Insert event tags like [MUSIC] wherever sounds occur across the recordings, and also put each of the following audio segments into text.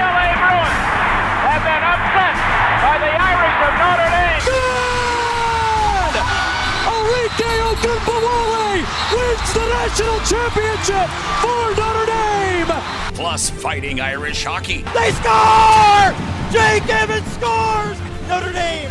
UCLA Bruins have been upset by the Irish of Notre Dame. Good! Arike Ogunbowale wins the national championship for Notre Dame. Plus fighting Irish hockey. They score! Jake Evans scores! Notre Dame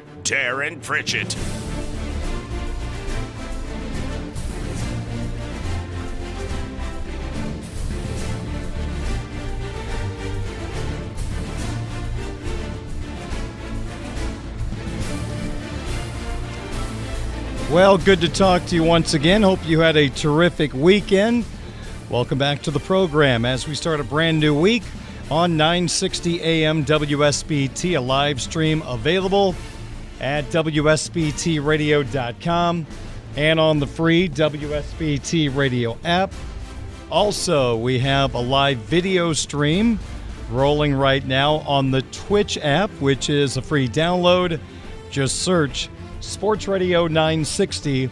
Darren Pritchett. Well, good to talk to you once again. Hope you had a terrific weekend. Welcome back to the program as we start a brand new week on 960 AM WSBT, a live stream available at WSBTradio.com and on the free WSBT radio app. Also, we have a live video stream rolling right now on the Twitch app, which is a free download. Just search Sports Radio 960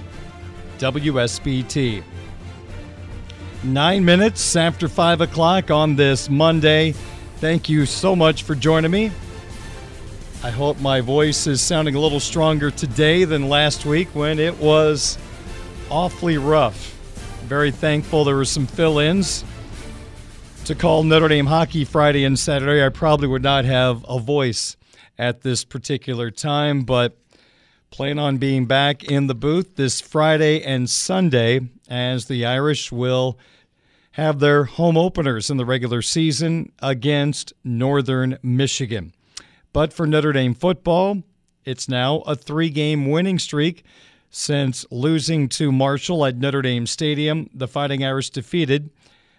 WSBT. Nine minutes after 5 o'clock on this Monday. Thank you so much for joining me. I hope my voice is sounding a little stronger today than last week when it was awfully rough. Very thankful there were some fill ins. To call Notre Dame hockey Friday and Saturday, I probably would not have a voice at this particular time, but Plan on being back in the booth this Friday and Sunday as the Irish will have their home openers in the regular season against Northern Michigan. But for Notre Dame football, it's now a three game winning streak. Since losing to Marshall at Notre Dame Stadium, the Fighting Irish defeated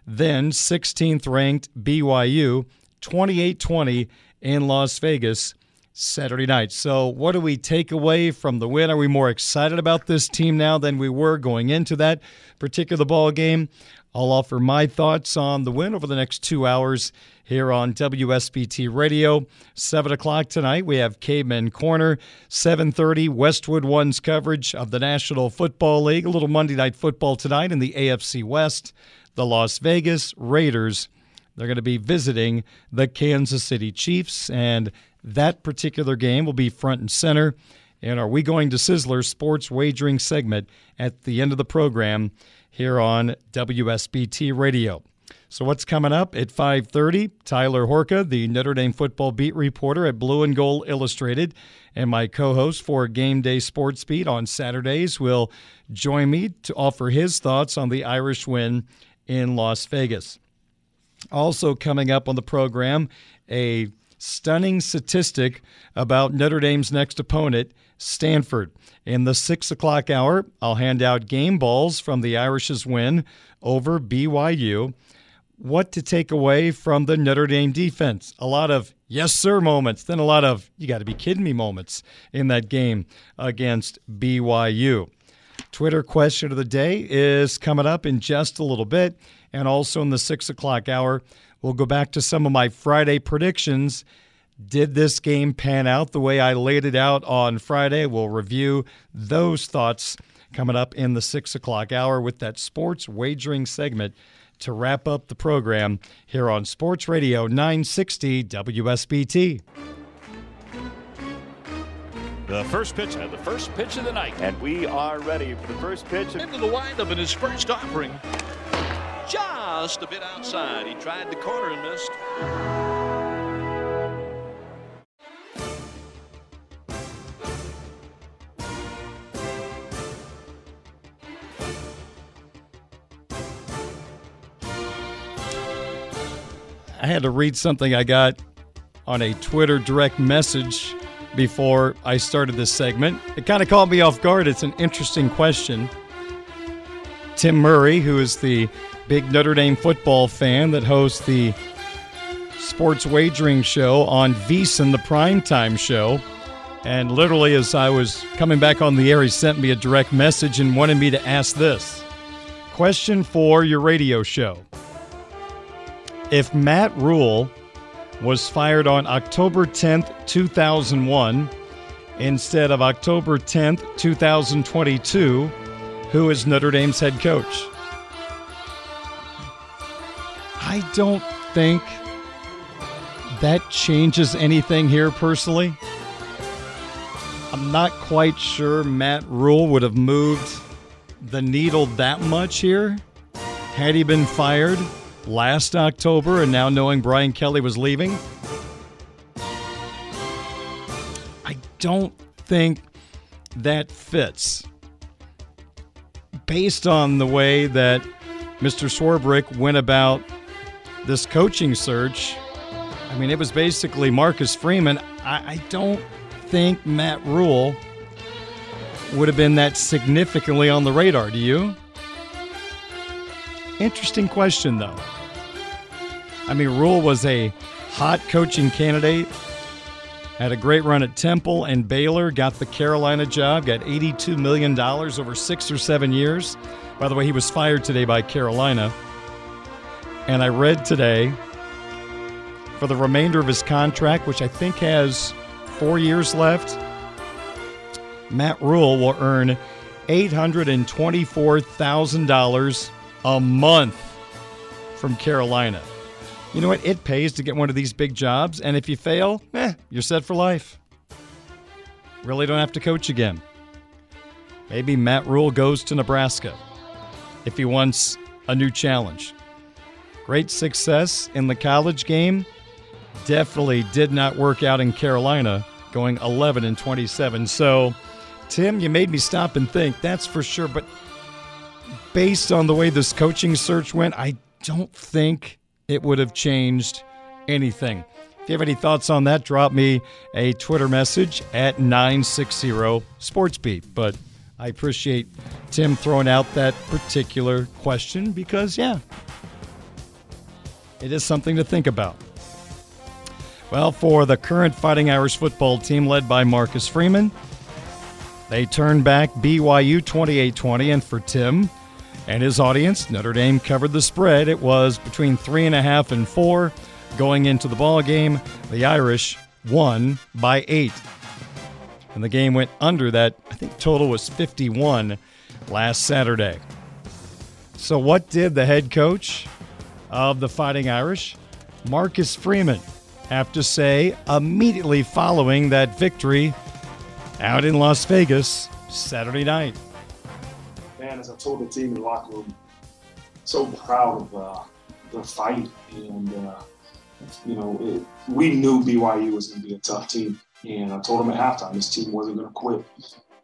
then 16th ranked BYU 28 20 in Las Vegas Saturday night. So, what do we take away from the win? Are we more excited about this team now than we were going into that particular ball game? I'll offer my thoughts on the win over the next two hours here on WSBT Radio. Seven o'clock tonight, we have Caveman Corner. Seven thirty, Westwood One's coverage of the National Football League. A little Monday Night Football tonight in the AFC West. The Las Vegas Raiders. They're going to be visiting the Kansas City Chiefs, and that particular game will be front and center in our We Going to Sizzler sports wagering segment at the end of the program here on WSBT Radio. So what's coming up at 5:30? Tyler Horka, the Notre Dame football beat reporter at Blue and Gold Illustrated, and my co-host for Game Day Sports Beat on Saturdays will join me to offer his thoughts on the Irish win in Las Vegas. Also coming up on the program, a stunning statistic about Notre Dame's next opponent, Stanford. In the six o'clock hour, I'll hand out game balls from the Irish's win over BYU. What to take away from the Notre Dame defense? A lot of yes, sir moments, then a lot of you got to be kidding me moments in that game against BYU. Twitter question of the day is coming up in just a little bit. And also in the six o'clock hour, We'll go back to some of my Friday predictions. Did this game pan out the way I laid it out on Friday? We'll review those thoughts coming up in the six o'clock hour with that sports wagering segment to wrap up the program here on Sports Radio 960 WSBT. The first pitch, and the first pitch of the night. And we are ready for the first pitch. Into the windup in his first offering. Just a bit outside. He tried the corner and missed. I had to read something I got on a Twitter direct message before I started this segment. It kind of caught me off guard. It's an interesting question. Tim Murray, who is the big Notre Dame football fan that hosts the sports wagering show on VSiN, the primetime show. And literally, as I was coming back on the air, he sent me a direct message and wanted me to ask this question for your radio show. If Matt Rhule was fired on October 10th, 2001, instead of October 10th, 2022, who is Notre Dame's head coach? I don't think that changes anything here personally. I'm not quite sure Matt Rhule would have moved the needle that much here had he been fired last October and now knowing Brian Kelly was leaving. I don't think that fits. Based on the way that Mr. Swarbrick went about this coaching search, I mean, it was basically Marcus Freeman. I, I don't think Matt Rhule would have been that significantly on the radar. Do you? Interesting question, though. I mean, Rhule was a hot coaching candidate, had a great run at Temple and Baylor, got the Carolina job, got $82 million over six or seven years. By the way, he was fired today by Carolina. And I read today for the remainder of his contract, which I think has four years left, Matt Rhule will earn $824,000 a month from Carolina. You know what? It pays to get one of these big jobs, and if you fail, eh, you're set for life. Really don't have to coach again. Maybe Matt Rhule goes to Nebraska if he wants a new challenge. Great success in the college game. Definitely did not work out in Carolina, going 11 and 27. So, Tim, you made me stop and think, that's for sure. But based on the way this coaching search went, I don't think it would have changed anything. If you have any thoughts on that, drop me a Twitter message at 960 SportsBeat. But I appreciate Tim throwing out that particular question because, yeah, it is something to think about. Well, for the current Fighting Irish football team led by Marcus Freeman, they turned back BYU 28 20. And for Tim and his audience, Notre Dame covered the spread. It was between three and a half and four going into the ball game. The Irish won by eight. And the game went under that, I think total was 51 last Saturday. So, what did the head coach of the Fighting Irish, Marcus Freeman, have to say immediately following that victory out in Las Vegas Saturday night. Man, as I told the team in the locker room, so proud of uh, the fight. And, uh, you know, it, we knew BYU was going to be a tough team. And I told them at halftime this team wasn't going to quit.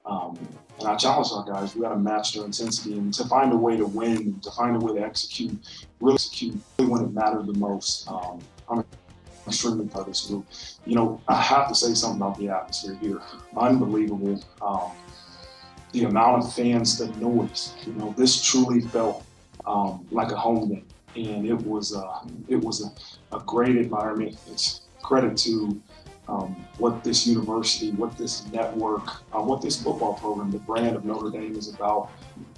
Um, and I challenged our guys, we got to match their intensity and to find a way to win, to find a way to execute, really execute when it mattered the most. Um, I'm extremely proud of this group. You know, I have to say something about the atmosphere here. Unbelievable. Um, the amount of fans, the noise. You know, this truly felt um, like a home game, and it was it was a, a, great environment. It's credit to um, what this university, what this network, uh, what this football program, the brand of Notre Dame is about.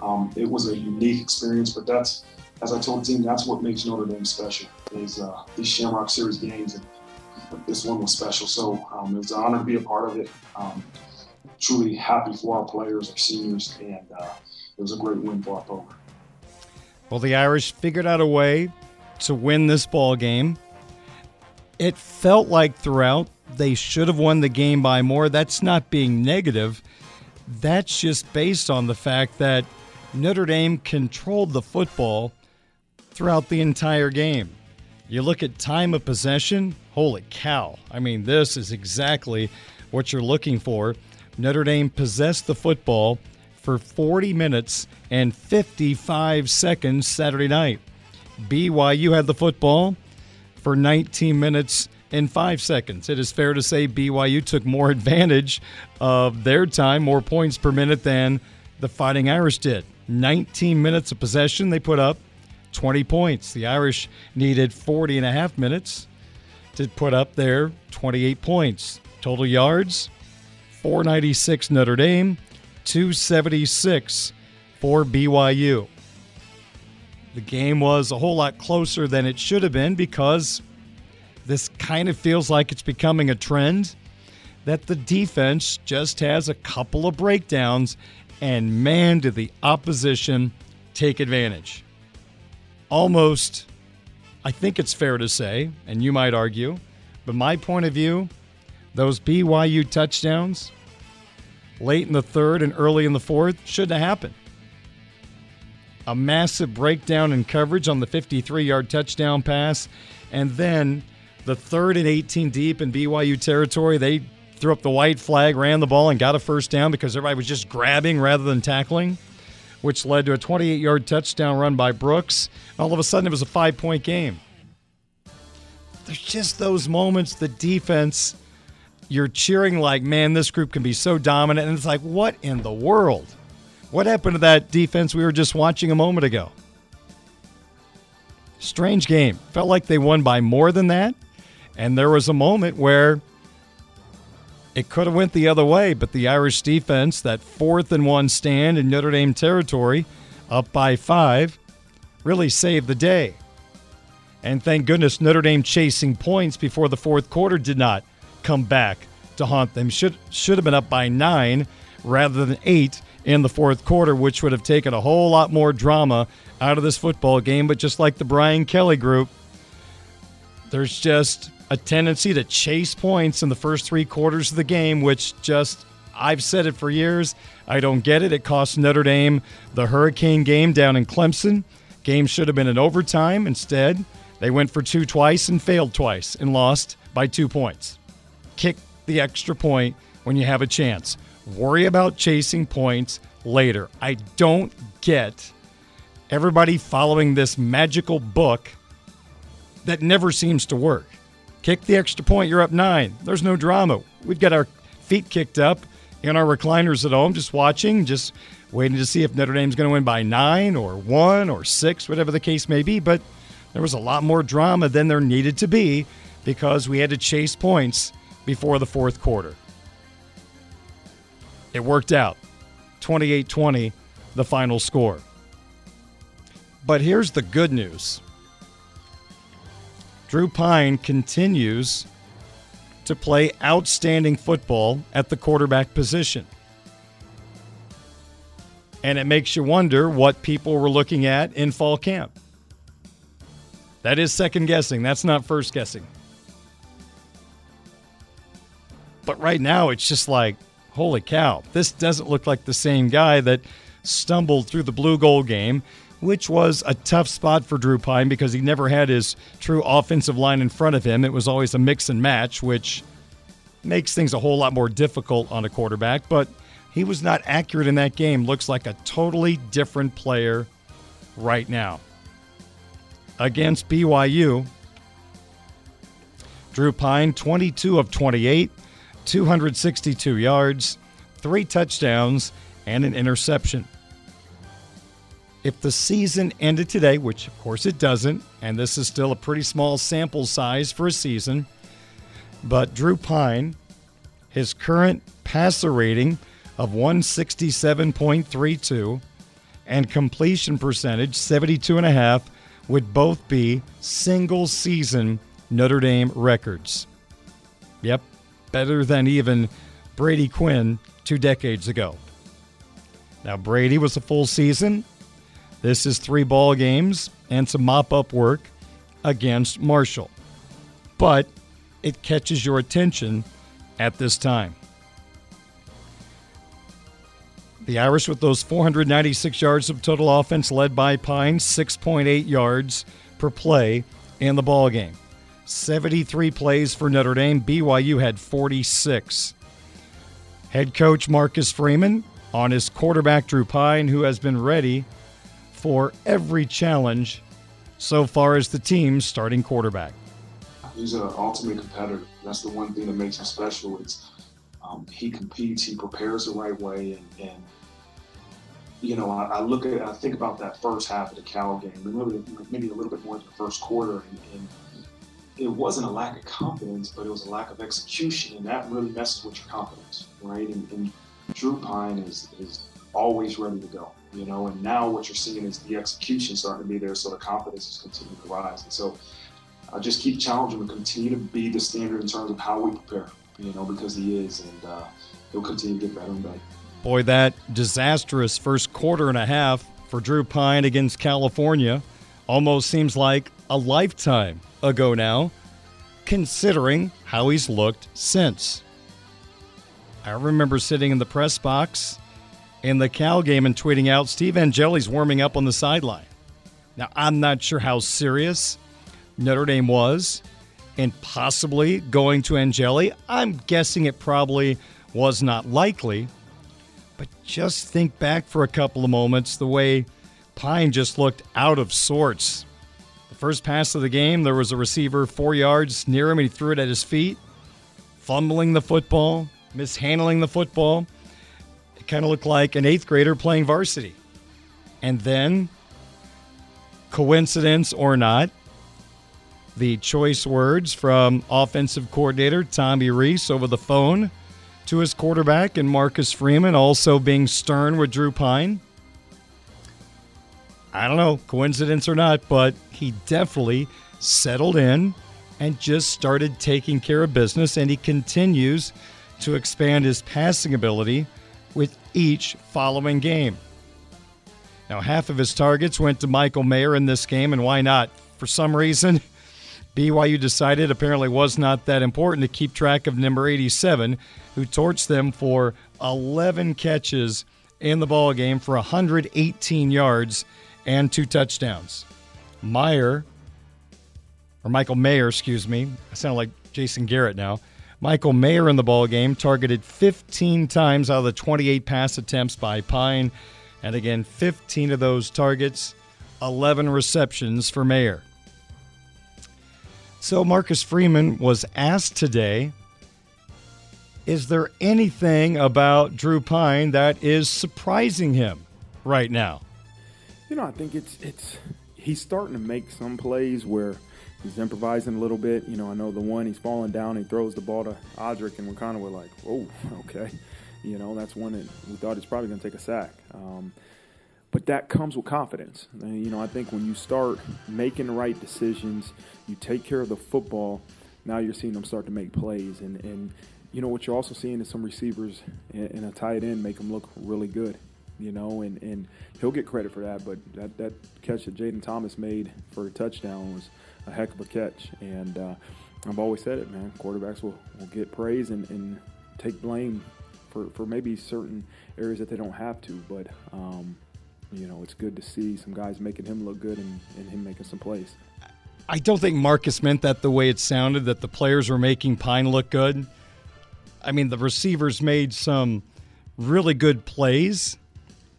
Um, it was a unique experience, but that's as I told the team, that's what makes Notre Dame special is uh, these Shamrock Series games. And this one was special. So um, it was an honor to be a part of it. Truly happy for our players, our seniors, and uh, it was a great win for our program. Well, the Irish figured out a way to win this ball game. It felt like throughout they should have won the game by more. That's not being negative. That's just based on the fact that Notre Dame controlled the football throughout the entire game. You look at time of possession, holy cow. I mean, this is exactly what you're looking for. Notre Dame possessed the football for 40 minutes and 55 seconds Saturday night. BYU had the football for 19 minutes and 5 seconds. It is fair to say BYU took more [LAUGHS] advantage of their time, more points per minute than the Fighting Irish did. 19 minutes of possession they put up 20 points. The Irish needed 40 and a half minutes to put up their 28 points. Total yards 496 Notre Dame, 276 for BYU. The game was a whole lot closer than it should have been because this kind of feels like it's becoming a trend that the defense just has a couple of breakdowns and man, did the opposition take advantage almost, I think it's fair to say, and you might argue, but my point of view, those BYU touchdowns late in the third and early in the fourth shouldn't have happened. A massive breakdown in coverage on the 53 yard touchdown pass, and then the third and 18 deep in BYU territory, they threw up the white flag, ran the ball, and got a first down because everybody was just grabbing rather than tackling which led to a 28 yard touchdown run by Brooks. All of a sudden, it was a five point game. There's just those moments, the defense, you're cheering like, man, this group can be so dominant. And it's like, what in the world? What happened to that defense we were just watching a moment ago? Strange game. Felt like they won by more than that. And there was a moment where it could have went the other way, but the Irish defense, that fourth and one stand in Notre Dame territory, up by five, really saved the day. And thank goodness Notre Dame chasing points before the fourth quarter did not come back to haunt them. Should should have been up by nine rather than eight in the fourth quarter, which would have taken a whole lot more drama out of this football game. But just like the Brian Kelly group, there's just a tendency to chase points in the first three quarters of the game, which just, I've said it for years. I don't get it. It cost Notre Dame the Hurricane game down in Clemson. Game should have been in overtime. Instead, they went for two twice and failed twice and lost by two points. Kick the extra point when you have a chance. Worry about chasing points later. I don't get everybody following this magical book that never seems to work. Kick the extra point, you're up nine. There's no drama. We've got our feet kicked up in our recliners at home, just watching, just waiting to see if Notre Dame's going to win by nine or one or six, whatever the case may be. But there was a lot more drama than there needed to be because we had to chase points before the fourth quarter. It worked out 28 20, the final score. But here's the good news Drew Pyne continues to play outstanding football at the quarterback position. And it makes you wonder what people were looking at in fall camp. That is second guessing, that's not first guessing. But right now, it's just like, holy cow, this doesn't look like the same guy that stumbled through the Blue Gold game which was a tough spot for Drew Pyne because he never had his true offensive line in front of him. It was always a mix and match, which makes things a whole lot more difficult on a quarterback. But he was not accurate in that game. Looks like a totally different player right now. Against BYU, Drew Pyne, 22 of 28, 262 yards, three touchdowns, and an interception if the season ended today, which of course it doesn't, and this is still a pretty small sample size for a season, but Drew Pyne, his current passer rating of 167.32 and completion percentage, 72.5, would both be single season Notre Dame records. Yep, better than even Brady Quinn two decades ago. Now, Brady was a full season. This is three ball games and some mop up work against Marshall. But it catches your attention at this time. The Irish, with those 496 yards of total offense, led by Pyne, 6.8 yards per play in the ball game. 73 plays for Notre Dame. BYU had 46. Head coach Marcus Freeman on his quarterback Drew Pyne, who has been ready for every challenge so far as the team's starting quarterback. He's an ultimate competitor. That's the one thing that makes him special. It's um, he competes, he prepares the right way, and, and you know, I, I, look at, I think about that first half of the Cal game, really, maybe a little bit more in the first quarter, and, and, it wasn't a lack of confidence, but it was a lack of execution, and that really messes with your confidence, right? And, and Drew Pyne is is always ready to go, you know. And now what you're seeing is the execution starting to be there, so the confidence is continuing to rise. And so I just keep challenging him continue to be the standard in terms of how we prepare, you know, because he is, and uh, he'll continue to get better and better. Boy, that disastrous first quarter and a half for Drew Pyne against California almost seems like a lifetime ago now, considering how he's looked since. I remember sitting in the press box in the Cal game and tweeting out Steve Angeli's warming up on the sideline. Now, I'm not sure how serious Notre Dame was and possibly going to Angeli. I'm guessing it probably was not likely. But just think back for a couple of moments the way Pyne just looked out of sorts. The first pass of the game, there was a receiver four yards near him and he threw it at his feet, fumbling the football, mishandling the football. It kind of looked like an eighth grader playing varsity. And then, coincidence or not, the choice words from offensive coordinator Tommy Rees over the phone to his quarterback and Marcus Freeman also being stern with Drew Pyne. I don't know, coincidence or not, but he definitely settled in and just started taking care of business, and he continues to expand his passing ability with each following game. Now, half of his targets went to Michael Mayer in this game, and why not? For some reason, [LAUGHS] BYU decided apparently was not that important to keep track of number 87, who torched them for 11 catches in the ball game for 118 yards and two touchdowns. Meyer, or Michael Mayer, excuse me, I sound like Jason Garrett now. Michael Mayer in the ball game targeted 15 times out of the 28 pass attempts by Pyne, and again 15 of those targets, 11 receptions for Mayer. So Marcus Freeman was asked today is there anything about Drew Pyne that is surprising him right now? You know, I think it's it's he's starting to make some plays where he's improvising a little bit. You know, I know the one he's falling down, he throws the ball to Audric, and we kind of were like, "Oh, [LAUGHS] okay." You know, that's one that we thought he's probably going to take a sack. Um, but that comes with confidence. And, you know, I think when you start making the right decisions, you take care of the football. Now you're seeing them start to make plays, and and you know what you're also seeing is some receivers and a tight end make them look really good. You know, and, and he'll get credit for that. But that, that catch that Jayden Thomas made for a touchdown was a heck of a catch. And uh, I've always said it, man. Quarterbacks will, will get praise and, and take blame for, for maybe certain areas that they don't have to. But, um, you know, it's good to see some guys making him look good and, and him making some plays. I don't think Marcus meant that the way it sounded, that the players were making Pyne look good. I mean, the receivers made some really good plays.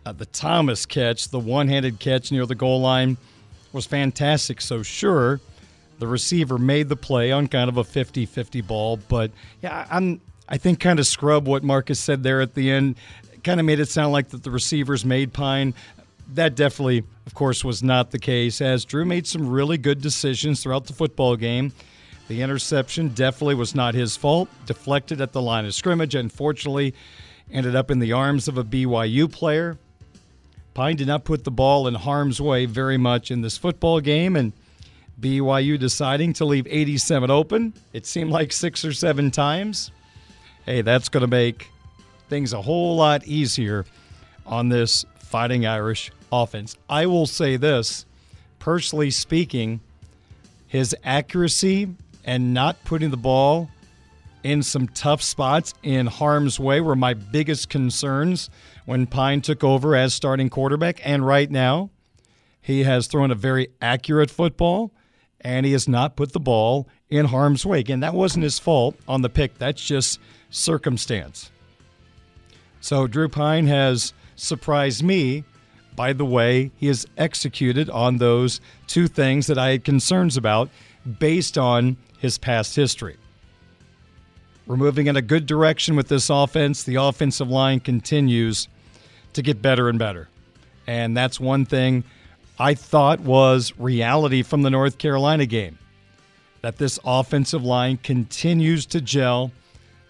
Uh, the Thomas catch, the one handed catch near the goal line, was fantastic. So, sure, the receiver made the play on kind of a 50 50 ball. But, yeah, I'm, I think kind of scrub what Marcus said there at the end. Kind of made it sound like that the receivers made Pyne. That definitely, of course, was not the case, as Drew made some really good decisions throughout the football game. The interception definitely was not his fault. Deflected at the line of scrimmage. Unfortunately, ended up in the arms of a BYU player. Pyne did not put the ball in harm's way very much in this football game, and BYU deciding to leave 87 open. It seemed like six or seven times. Hey, that's going to make things a whole lot easier on this Fighting Irish offense. I will say this, personally speaking, his accuracy and not putting the ball in some tough spots in harm's way were my biggest concerns when Pyne took over as starting quarterback. And right now, he has thrown a very accurate football and he has not put the ball in harm's way. Again, that wasn't his fault on the pick, that's just circumstance. So Drew Pyne has surprised me by the way he has executed on those two things that I had concerns about based on his past history. We're moving in a good direction with this offense. The offensive line continues to get better and better. And that's one thing I thought was reality from the North Carolina game. That this offensive line continues to gel,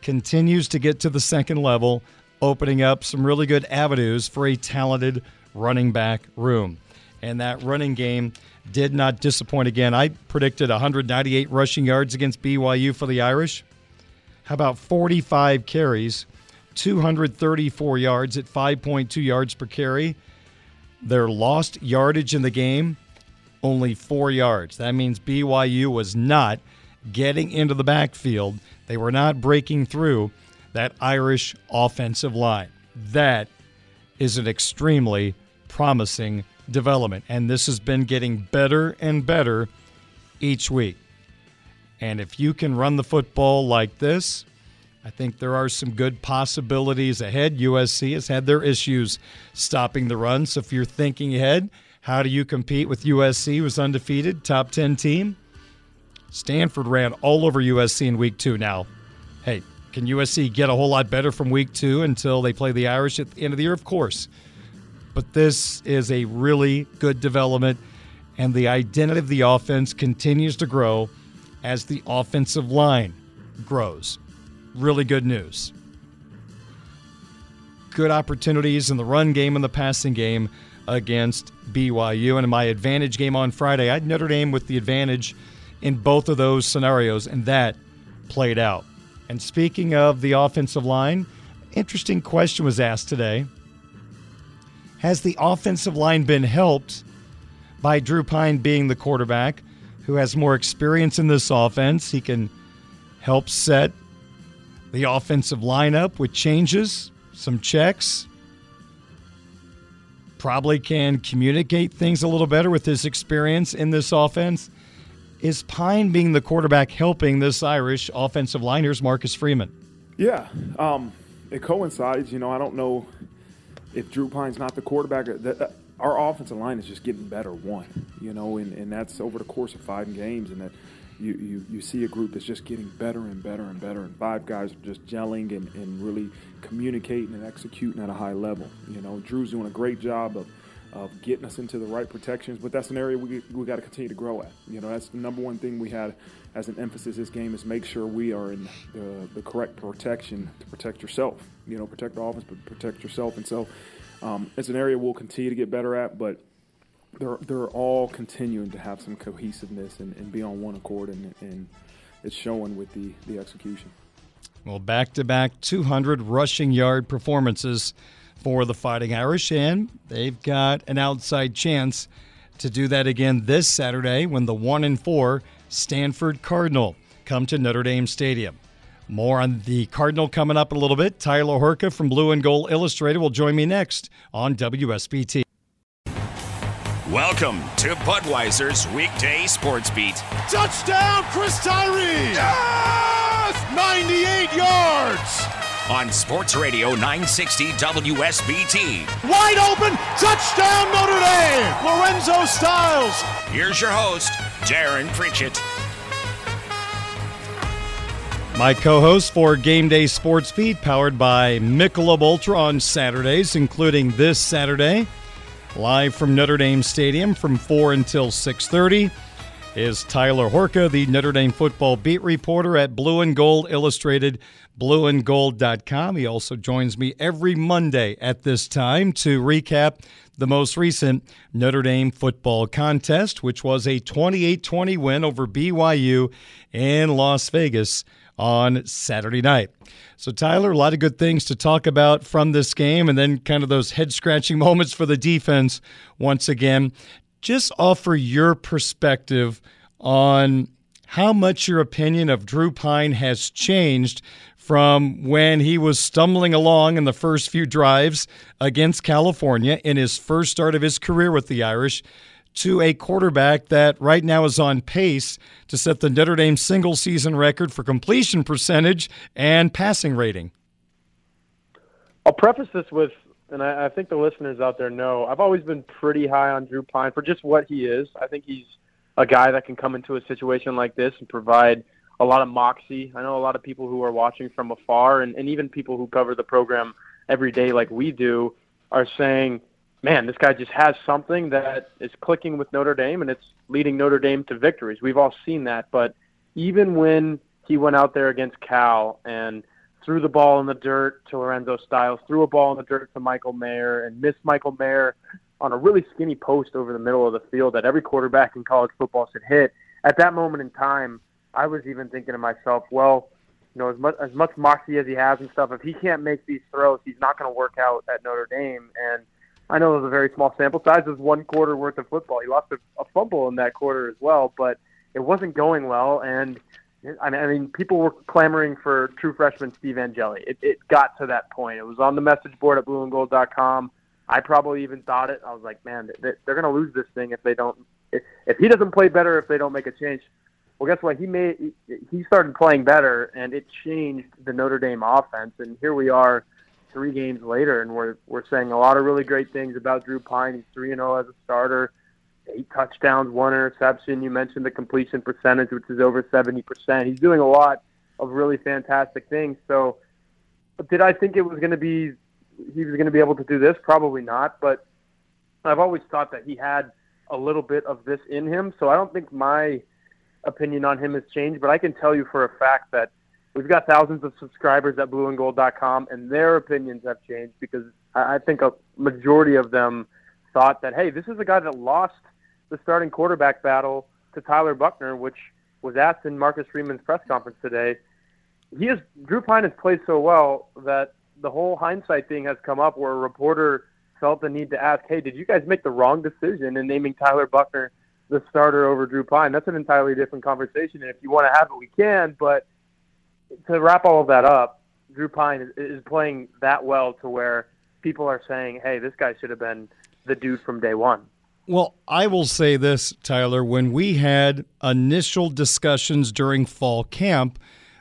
continues to get to the second level, opening up some really good avenues for a talented running back room. And that running game did not disappoint again. I predicted 198 rushing yards against BYU for the Irish. How about 45 carries, 234 yards at 5.2 yards per carry? Their lost yardage in the game, only four yards. That means BYU was not getting into the backfield. They were not breaking through that Irish offensive line. That is an extremely promising development. And this has been getting better and better each week. And if you can run the football like this, I think there are some good possibilities ahead. USC has had their issues stopping the run. So if you're thinking ahead, how do you compete with USC, who's undefeated, top 10 team? Stanford ran all over USC in week two. Now, hey, can USC get a whole lot better from week two until they play the Irish at the end of the year? Of course. But this is a really good development, and the identity of the offense continues to grow as the offensive line grows. Really good news. Good opportunities in the run game and the passing game against BYU. And in my advantage game on Friday, I had Notre Dame with the advantage in both of those scenarios, and that played out. And speaking of the offensive line, interesting question was asked today. Has the offensive line been helped by Drew Pyne being the quarterback who has more experience in this offense? He can help set the offensive lineup with changes, some checks. Probably can communicate things a little better with his experience in this offense. Is Pyne being the quarterback helping this Irish offensive line? Here's Marcus Freeman. Yeah, um, it coincides. You know, I don't know if Drew Pyne's not the quarterback. Our offensive line is just getting better. One, you know, and, and that's over the course of five games, and that you, you, you see a group that's just getting better and better and better, and five guys are just gelling and, and really communicating and executing at a high level. You know, Drew's doing a great job of, of getting us into the right protections, but that's an area we, we got to continue to grow at. You know, that's the number one thing we had as an emphasis this game is make sure we are in the, the correct protection to protect yourself. You know, protect the offense, but protect yourself. And so um, it's an area we'll continue to get better at, but they're they're all continuing to have some cohesiveness and, and be on one accord, and, and it's showing with the the execution. Well, back to back 200 rushing yard performances for the Fighting Irish, and they've got an outside chance to do that again this Saturday when the one and four Stanford Cardinal come to Notre Dame Stadium. More on the Cardinal coming up in a little bit. Tyler Horka from Blue and Gold Illustrated will join me next on WSBT. Welcome to Budweiser's weekday sports beat. Touchdown, Chris Tyree! Yes! 98 yards! On Sports Radio 960 WSBT. Wide open, touchdown Notre Dame! Lorenzo Styles. Here's your host, Darren Pritchett. My co-host for Game Day Sports Beat, powered by Michelob Ultra on Saturdays, including this Saturday live from Notre Dame Stadium from 4 until 6:30. is Tyler Horka, the Notre Dame football beat reporter at Blue and Gold Illustrated, blueandgold.com. He also joins me every Monday at this time to recap the most recent Notre Dame football contest, which was a 28 20 win over BYU in Las Vegas on Saturday night. So, Tyler, a lot of good things to talk about from this game, and then kind of those head scratching [LAUGHS] moments for the defense once again. Just offer your perspective on how much your opinion of Drew Pyne has changed from when he was stumbling along in the first few drives against California in his first start of his career with the Irish to a quarterback that right now is on pace to set the Notre Dame single season record for completion percentage and passing rating? I'll preface this with, and I, I think the listeners out there know, I've always been pretty high on Drew Pyne for just what he is. I think he's a guy that can come into a situation like this and provide a lot of moxie. I know a lot of people who are watching from afar, and, and even people who cover the program every day, like we do, are saying, man, this guy just has something that is clicking with Notre Dame and it's leading Notre Dame to victories. We've all seen that. But even when he went out there against Cal and threw the ball in the dirt to Lorenzo Styles, threw a ball in the dirt to Michael Mayer, and missed Michael Mayer on a really skinny post over the middle of the field that every quarterback in college football should hit. At that moment in time, I was even thinking to myself, well, you know, as much as much moxie as he has and stuff, if he can't make these throws, he's not going to work out at Notre Dame. And I know it was a very small sample size. It was one quarter worth of football. He lost a, a fumble in that quarter as well, but it wasn't going well. And I mean, I mean, people were clamoring for true freshman Steve Angeli. It, it got to that point. It was on the message board at blueandgold.com. I probably even thought it. I was like, man, they're going to lose this thing if they don't. If, if he doesn't play better, if they don't make a change. Well, guess what? He made he started playing better, and it changed the Notre Dame offense. And here we are three games later, and we're we're saying a lot of really great things about Drew Pyne. He's three and zero oh as a starter, eight touchdowns, one interception. You mentioned the completion percentage, which is over seventy percent. He's doing a lot of really fantastic things. So, did I think it was going to be he was going to be able to do this? Probably not. But I've always thought that he had a little bit of this in him. So I don't think my opinion on him has changed. But I can tell you for a fact that we've got thousands of subscribers at blueandgold.com, and their opinions have changed because I think a majority of them thought that, hey, this is a guy that lost the starting quarterback battle to Tyler Buchner, which was asked in Marcus Freeman's press conference today. He has Drew Pyne has played so well that the whole hindsight thing has come up where a reporter felt the need to ask, hey, did you guys make the wrong decision in naming Tyler Buchner the starter over Drew Pyne? That's an entirely different conversation, and if you want to have it, we can, but – to wrap all of that up, Drew Pyne is, playing that well to where people are saying, "Hey, this guy should have been the dude from day one." Well, I will say this, Tyler. When we had initial discussions during fall camp,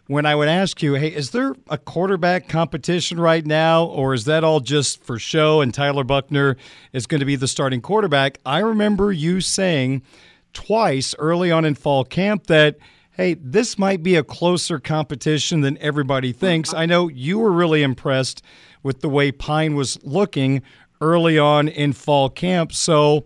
when I would ask you, hey, is there a quarterback competition right now, or is that all just for show and Tyler Buchner is going to be the starting quarterback? I remember you saying twice early on in fall camp that hey, this might be a closer competition than everybody thinks. Uh-huh. I know you were really impressed with the way Pyne was looking early on in fall camp. So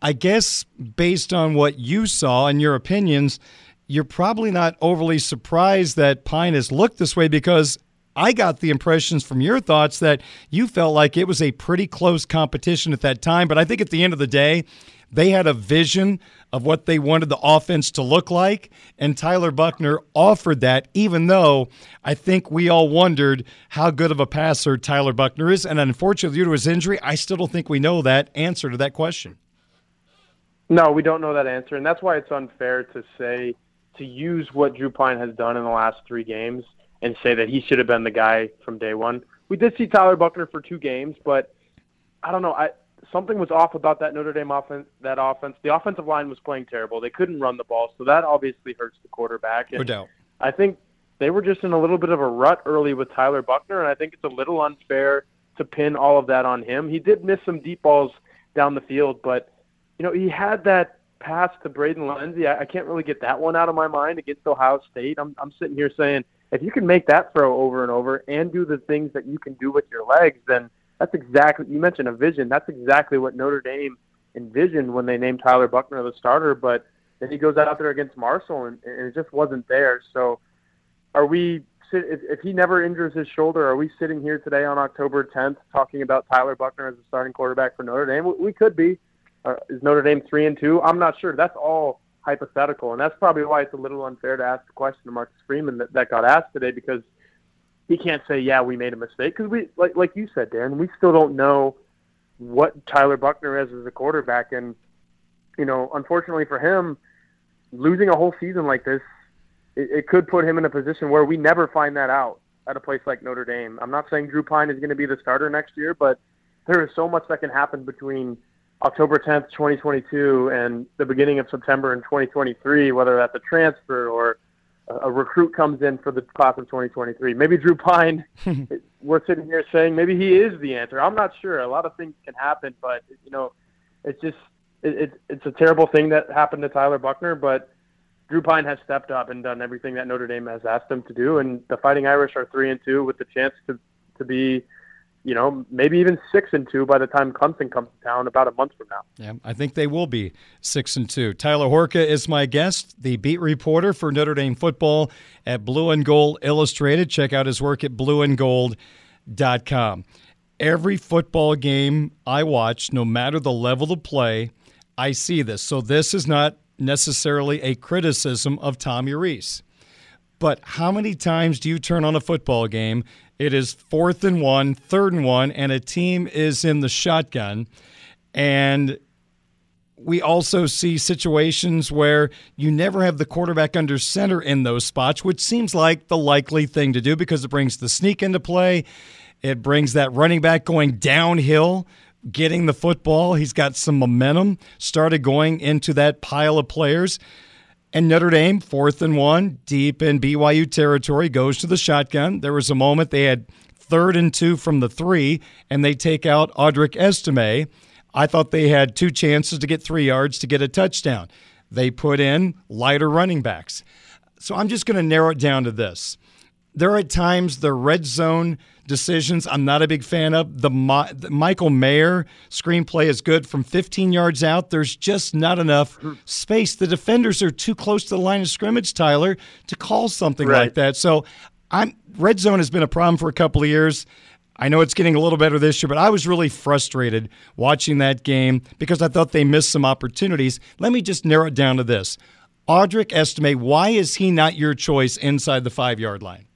I guess based on what you saw and your opinions, you're probably not overly surprised that Pyne has looked this way because I got the impressions from your thoughts that you felt like it was a pretty close competition at that time. But I think at the end of the day, they had a vision of what they wanted the offense to look like, and Tyler Buchner offered that, even though I think we all wondered how good of a passer Tyler Buchner is. And unfortunately, due to his injury, I still don't think we know that answer to that question. No, we don't know that answer, and that's why it's unfair to say to use what Drew Pyne has done in the last three games and say that he should have been the guy from day one. We did see Tyler Buchner for two games, but I don't know. I something was off about that Notre Dame offense. That offense, the offensive line was playing terrible. They couldn't run the ball, so that obviously hurts the quarterback. And no doubt. I think they were just in a little bit of a rut early with Tyler Buchner, and I think it's a little unfair to pin all of that on him. He did miss some deep balls down the field, but you know he had that pass to Braden Lenzy. I, I can't really get that one out of my mind against Ohio State. I'm I'm sitting here saying if you can make that throw over and over and do the things that you can do with your legs, then that's exactly you mentioned a vision. That's exactly what Notre Dame envisioned when they named Tyler Buchner the starter. But then he goes out there against Marshall, and, and it just wasn't there. So, are we? If, if he never injures his shoulder, are we sitting here today on October 10th talking about Tyler Buchner as the starting quarterback for Notre Dame? We could be. Uh, is Notre Dame three and two? I'm not sure. That's all hypothetical, and that's probably why it's a little unfair to ask the question to Marcus Freeman that, that got asked today because he can't say, "Yeah, we made a mistake," because we, like like you said, Dan, we still don't know what Tyler Buchner is as a quarterback, and you know, unfortunately for him, losing a whole season like this, it, it could put him in a position where we never find that out at a place like Notre Dame. I'm not saying Drew Pyne is going to be the starter next year, but there is so much that can happen between October 10th, 2022, and the beginning of September in 2023, whether that's a transfer or a recruit comes in for the class of 2023. Maybe Drew Pyne, [LAUGHS] we're sitting here saying maybe he is the answer. I'm not sure. A lot of things can happen, but you know, it's just it, it, it's a terrible thing that happened to Tyler Buchner. But Drew Pyne has stepped up and done everything that Notre Dame has asked him to do, and the Fighting Irish are three and two with the chance to to be you know, maybe even six and two by the time Clemson comes to town about a month from now. Yeah, I think they will be six and two. Tyler Horka is my guest, the beat reporter for Notre Dame football at Blue and Gold Illustrated. Check out his work at blueandgold.com. Every football game I watch, no matter the level of play, I see this. So this is not necessarily a criticism of Tommy Rees. But how many times do you turn on a football game it is fourth and one, third and one, and a team is in the shotgun. And we also see situations where you never have the quarterback under center in those spots, which seems like the likely thing to do because it brings the sneak into play. It brings that running back going downhill, getting the football. He's got some momentum, started going into that pile of players. And Notre Dame, fourth and one, deep in BYU territory, goes to the shotgun. There was a moment they had third and two from the three, and they take out Audric Estime. I thought they had two chances to get three yards to get a touchdown. They put in lighter running backs. So I'm just going to narrow it down to this. There are at times the red zone decisions I'm not a big fan of. The, the, Michael Mayer screenplay is good from 15 yards out. There's just not enough space. The defenders are too close to the line of scrimmage, Tyler, to call something right. like that. So I'm red zone has been a problem for a couple of years. I know it's getting a little better this year, but I was really frustrated watching that game because I thought they missed some opportunities. Let me just narrow it down to this. Audric Estime, why is he not your choice inside the five yard line?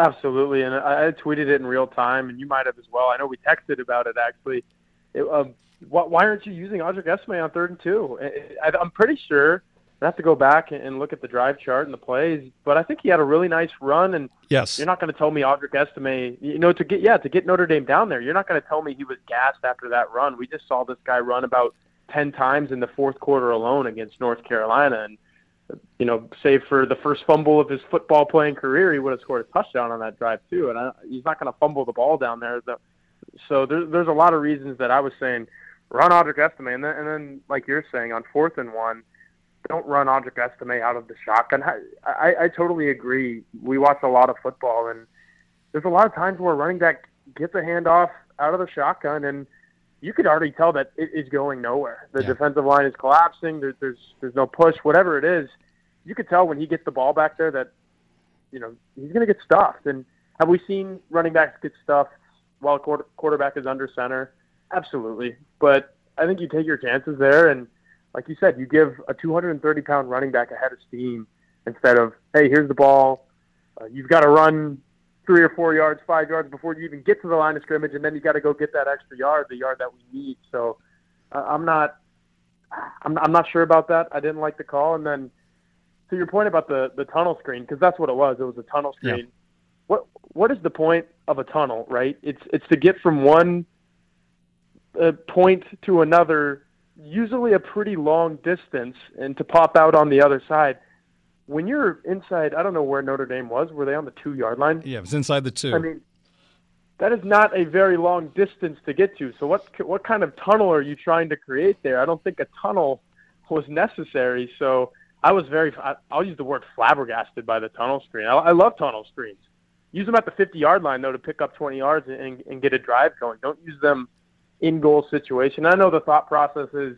Absolutely, and I, I tweeted it in real time, and you might have as well. I know we texted about it actually. It, um, why aren't you using Audric Estime on third and two? I, I'm pretty sure. I have to go back and look at the drive chart and the plays, but I think he had a really nice run. And yes, you're not going to tell me Audric Estime, you know, to get yeah to get Notre Dame down there. You're not going to tell me he was gassed after that run. We just saw this guy run about ten times in the fourth quarter alone against North Carolina, and you know, save for the first fumble of his football playing career, he would have scored a touchdown on that drive too. And I, he's not going to fumble the ball down there. The, so there, there's a lot of reasons that I was saying run Audric Estime, and then, and then like you're saying on fourth and one, don't run Audric Estime out of the shotgun. I, I, I totally agree. We watch a lot of football, and there's a lot of times where running back gets a handoff out of the shotgun and you could already tell that it is going nowhere. The yeah. defensive line is collapsing. There, there's there's no push. Whatever it is, you could tell when he gets the ball back there that you know he's going to get stuffed. And have we seen running backs get stuffed while a quarter, quarterback is under center? Absolutely. But I think you take your chances there, and like you said, you give a 230 pound running back a head of steam instead of hey, here's the ball. Uh, you've got to run three or four yards, five yards before you even get to the line of scrimmage, and then you got to go get that extra yard, the yard that we need. So uh, I'm not, I'm, I'm not sure about that. I didn't like the call, and then to your point about the the tunnel screen, because that's what it was. It was a tunnel screen. Yeah. What what is the point of a tunnel, right? It's it's to get from one uh, point to another, usually a pretty long distance, and to pop out on the other side when you're inside, I don't know where Notre Dame was. Were they on the two yard line? Yeah, it was inside the two. I mean, that is not a very long distance to get to. So what what kind of tunnel are you trying to create there? I don't think a tunnel was necessary. So I was very I, will use the word flabbergasted by the tunnel screen. I, I love tunnel screens. Use them at the 50 yard line though to pick up 20 yards and, and get a drive going. Don't use them in goal situation. I know the thought process is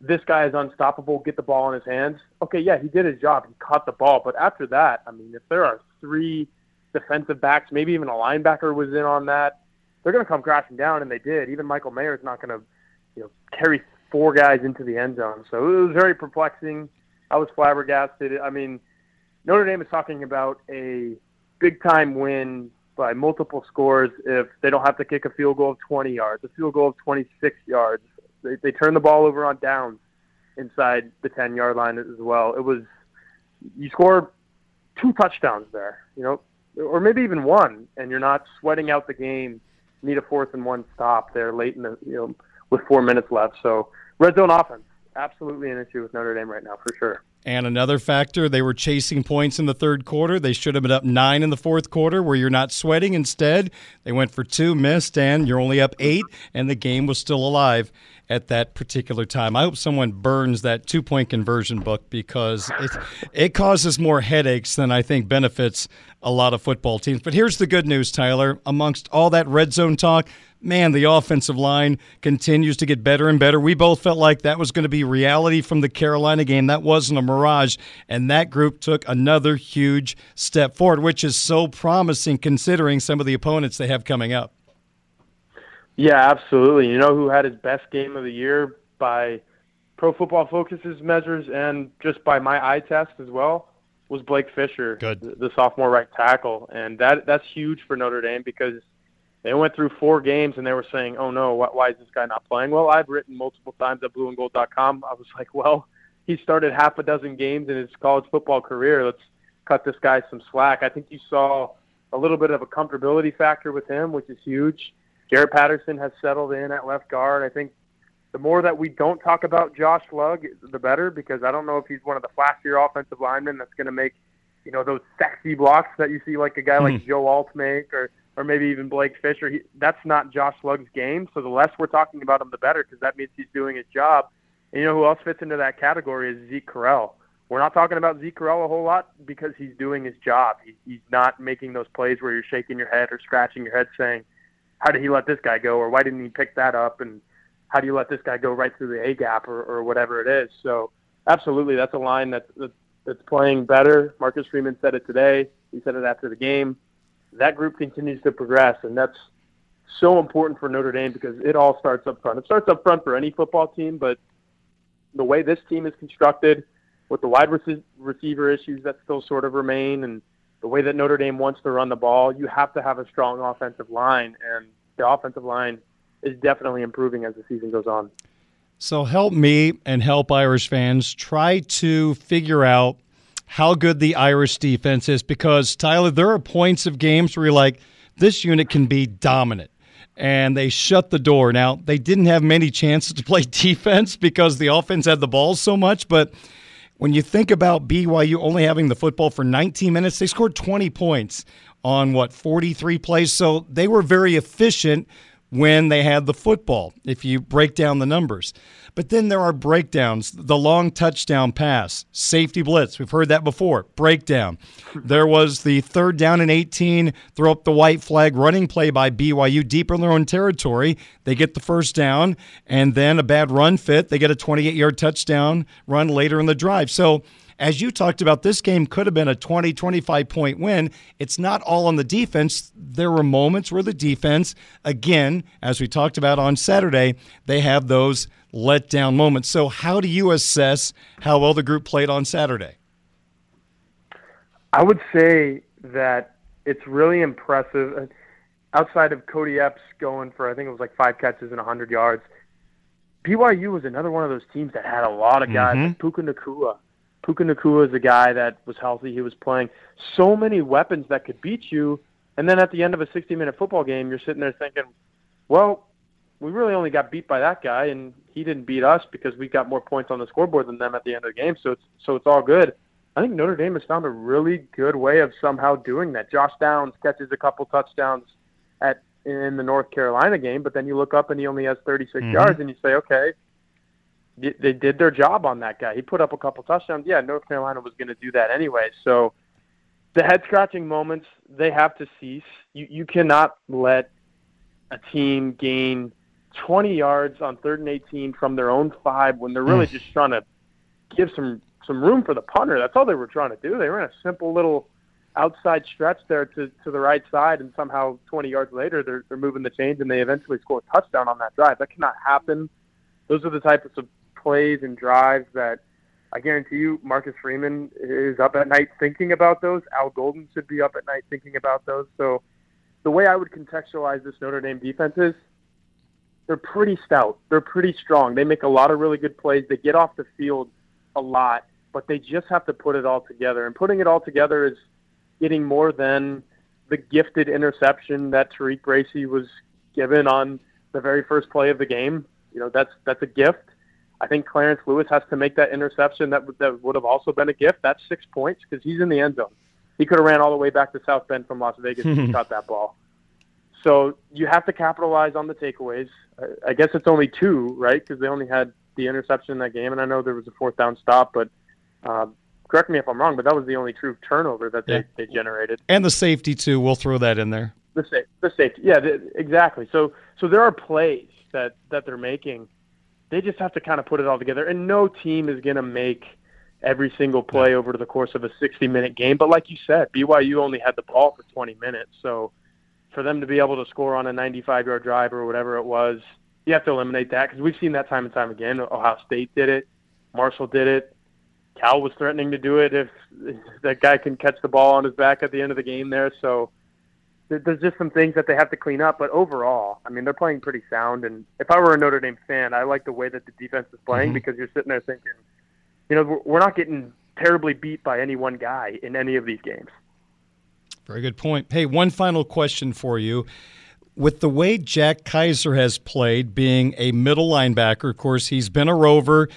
this guy is unstoppable, get the ball in his hands. Okay, yeah, he did his job. He caught the ball. But after that, I mean, if there are three defensive backs, maybe even a linebacker was in on that, they're going to come crashing down, and they did. Even Michael Mayer is not going to, you know, carry four guys into the end zone. So it was very perplexing. I was flabbergasted. I mean, Notre Dame is talking about a big time win by multiple scores if they don't have to kick a field goal of 20 yards, a field goal of 26 yards. They, they turn the ball over on downs inside the 10 yard line as well. It was, you score two touchdowns there, you know, or maybe even one, and you're not sweating out the game. Need a fourth and one stop there late in the, you know, with four minutes left. So red zone offense, absolutely an issue with Notre Dame right now for sure. And another factor, they were chasing points in the third quarter. They should have been up nine in the fourth quarter where you're not sweating. Instead, they went for two, missed, and you're only up eight, and the game was still alive at that particular time. I hope someone burns that two point conversion book because it, it causes more headaches than I think benefits a lot of football teams. But here's the good news, Tyler. Amongst all that red zone talk, man, the offensive line continues to get better and better. We both felt like that was going to be reality from the Carolina game. That wasn't a mirage. And that group took another huge step forward, which is so promising considering some of the opponents they have coming up. Yeah, absolutely. You know who had his best game of the year by Pro Football Focus's measures and just by my eye test as well was Blake Fisher, Good. The, sophomore right tackle, and that that's huge for Notre Dame because they went through four games and they were saying, "Oh no, why, why is this guy not playing?" Well, I've written multiple times at blueandgold.com. I was like, "Well, he started half a dozen games in his college football career. Let's cut this guy some slack." I think you saw a little bit of a comfortability factor with him, which is huge. Jarrett Patterson has settled in at left guard. I think the more that we don't talk about Josh Lugg, the better, because I don't know if he's one of the flashier offensive linemen that's going to make, you know, those sexy blocks that you see like a guy like hmm. Joe Alt make or or maybe even Blake Fisher. He, that's not Josh Lugg's game. So the less we're talking about him, the better, because that means he's doing his job. And you know who else fits into that category is Zeke Correll. We're not talking about Zeke Correll a whole lot because he's doing his job. He, he's not making those plays where you're shaking your head or scratching your head saying, "How did he let this guy go?" or "Why didn't he pick that up?" and "How do you let this guy go right through the A gap?" or, or whatever it is. So absolutely, that's a line that's that's playing better. Marcus Freeman said it today. He said it after the game that group continues to progress, and that's so important for Notre Dame because it all starts up front. It starts up front for any football team, but the way this team is constructed, with the wide receiver issues that still sort of remain, and the way that Notre Dame wants to run the ball, you have to have a strong offensive line, and the offensive line is definitely improving as the season goes on. So help me and help Irish fans try to figure out how good the Irish defense is because, Tyler, there are points of games where you're like, this unit can be dominant. And they shut the door. Now, they didn't have many chances to play [LAUGHS] defense because the offense had the ball so much. But when you think about BYU only having the football for 19 minutes, they scored 20 points on what, 43 plays. So they were very efficient when they had the football, if you break down the numbers. But then there are breakdowns. The long touchdown pass, safety blitz. We've heard that before. Breakdown. There was the third down and 18, throw up the white flag running play by BYU deep in their own territory. They get the first down, and then a bad run fit. They get a 28 yard touchdown run later in the drive. So, as you talked about, this game could have been a 20, 25 point win. It's not all on the defense. There were moments where the defense, again, as we talked about on Saturday, they have those letdown moments. So, how do you assess how well the group played on Saturday? I would say that it's really impressive. Outside of Kody Epps going for, I think it was like five catches and 100 yards, BYU was another one of those teams that had a lot of guys. Mm-hmm. Like Puka Nacua Puka Nacua is a guy that was healthy. He was playing so many weapons that could beat you. And then at the end of a 60 minute football game, you're sitting there thinking, well, we really only got beat by that guy, and he didn't beat us because we got more points on the scoreboard than them at the end of the game. So it's so it's all good. I think Notre Dame has found a really good way of somehow doing that. Josh Downs catches a couple touchdowns at in the North Carolina game, but then you look up and he only has 36 Mhm. yards, and you say, okay, they did their job on that guy. He put up a couple touchdowns. Yeah, North Carolina was going to do that anyway. So the head scratching moments they have to cease. You you cannot let a team gain 20 yards on third and 18 from their own five when they're really Mm. just trying to give some some room for the punter. That's all they were trying to do. They ran a simple little outside stretch there to, to the right side, and somehow 20 yards later they're they're moving the chains and they eventually score a touchdown on that drive. That cannot happen. Those are the types of plays and drives that I guarantee you Marcus Freeman is up at night thinking about those. Al Golden should be up at night thinking about those. So the way I would contextualize this Notre Dame defense is they're pretty stout. They're pretty strong. They make a lot of really good plays. They get off the field a lot, but they just have to put it all together. And putting it all together is getting more than the gifted interception that Tariq Bracy was given on the very first play of the game. You know, that's that's a gift. I think Clarence Lewis has to make that interception. That would- that would have also been a gift. That's six points because he's in the end zone. He could have ran all the way back to South Bend from Las Vegas and caught that ball. So you have to capitalize on the takeaways. I, I guess it's only two, right? Because they only had the interception in that game, and I know there was a fourth down stop, but uh, correct me if I'm wrong, but that was the only true turnover that they, Yeah. they generated. And the safety too. We'll throw that in there. The safe, the safety, yeah, the, exactly. So, so there are plays that that they're making. They just have to kind of put it all together, and no team is going to make every single play over the course of a 60-minute game. But like you said, BYU only had the ball for 20 minutes, so for them to be able to score on a 95-yard drive or whatever it was, you have to eliminate that because we've seen that time and time again. Ohio State did it, Marshall did it. Cal was threatening to do it if, if [LAUGHS] that guy can catch the ball on his back at the end of the game there. So there's just some things that they have to clean up. But overall, I mean, they're playing pretty sound. And if I were a Notre Dame fan, I like the way that the defense is playing Mhm. because you're sitting there thinking, you know, we're not getting terribly beat by any one guy in any of these games. Very good point. Hey, one final question for you. With the way Jack Kaiser has played, being a middle linebacker, of course, he's been a rover.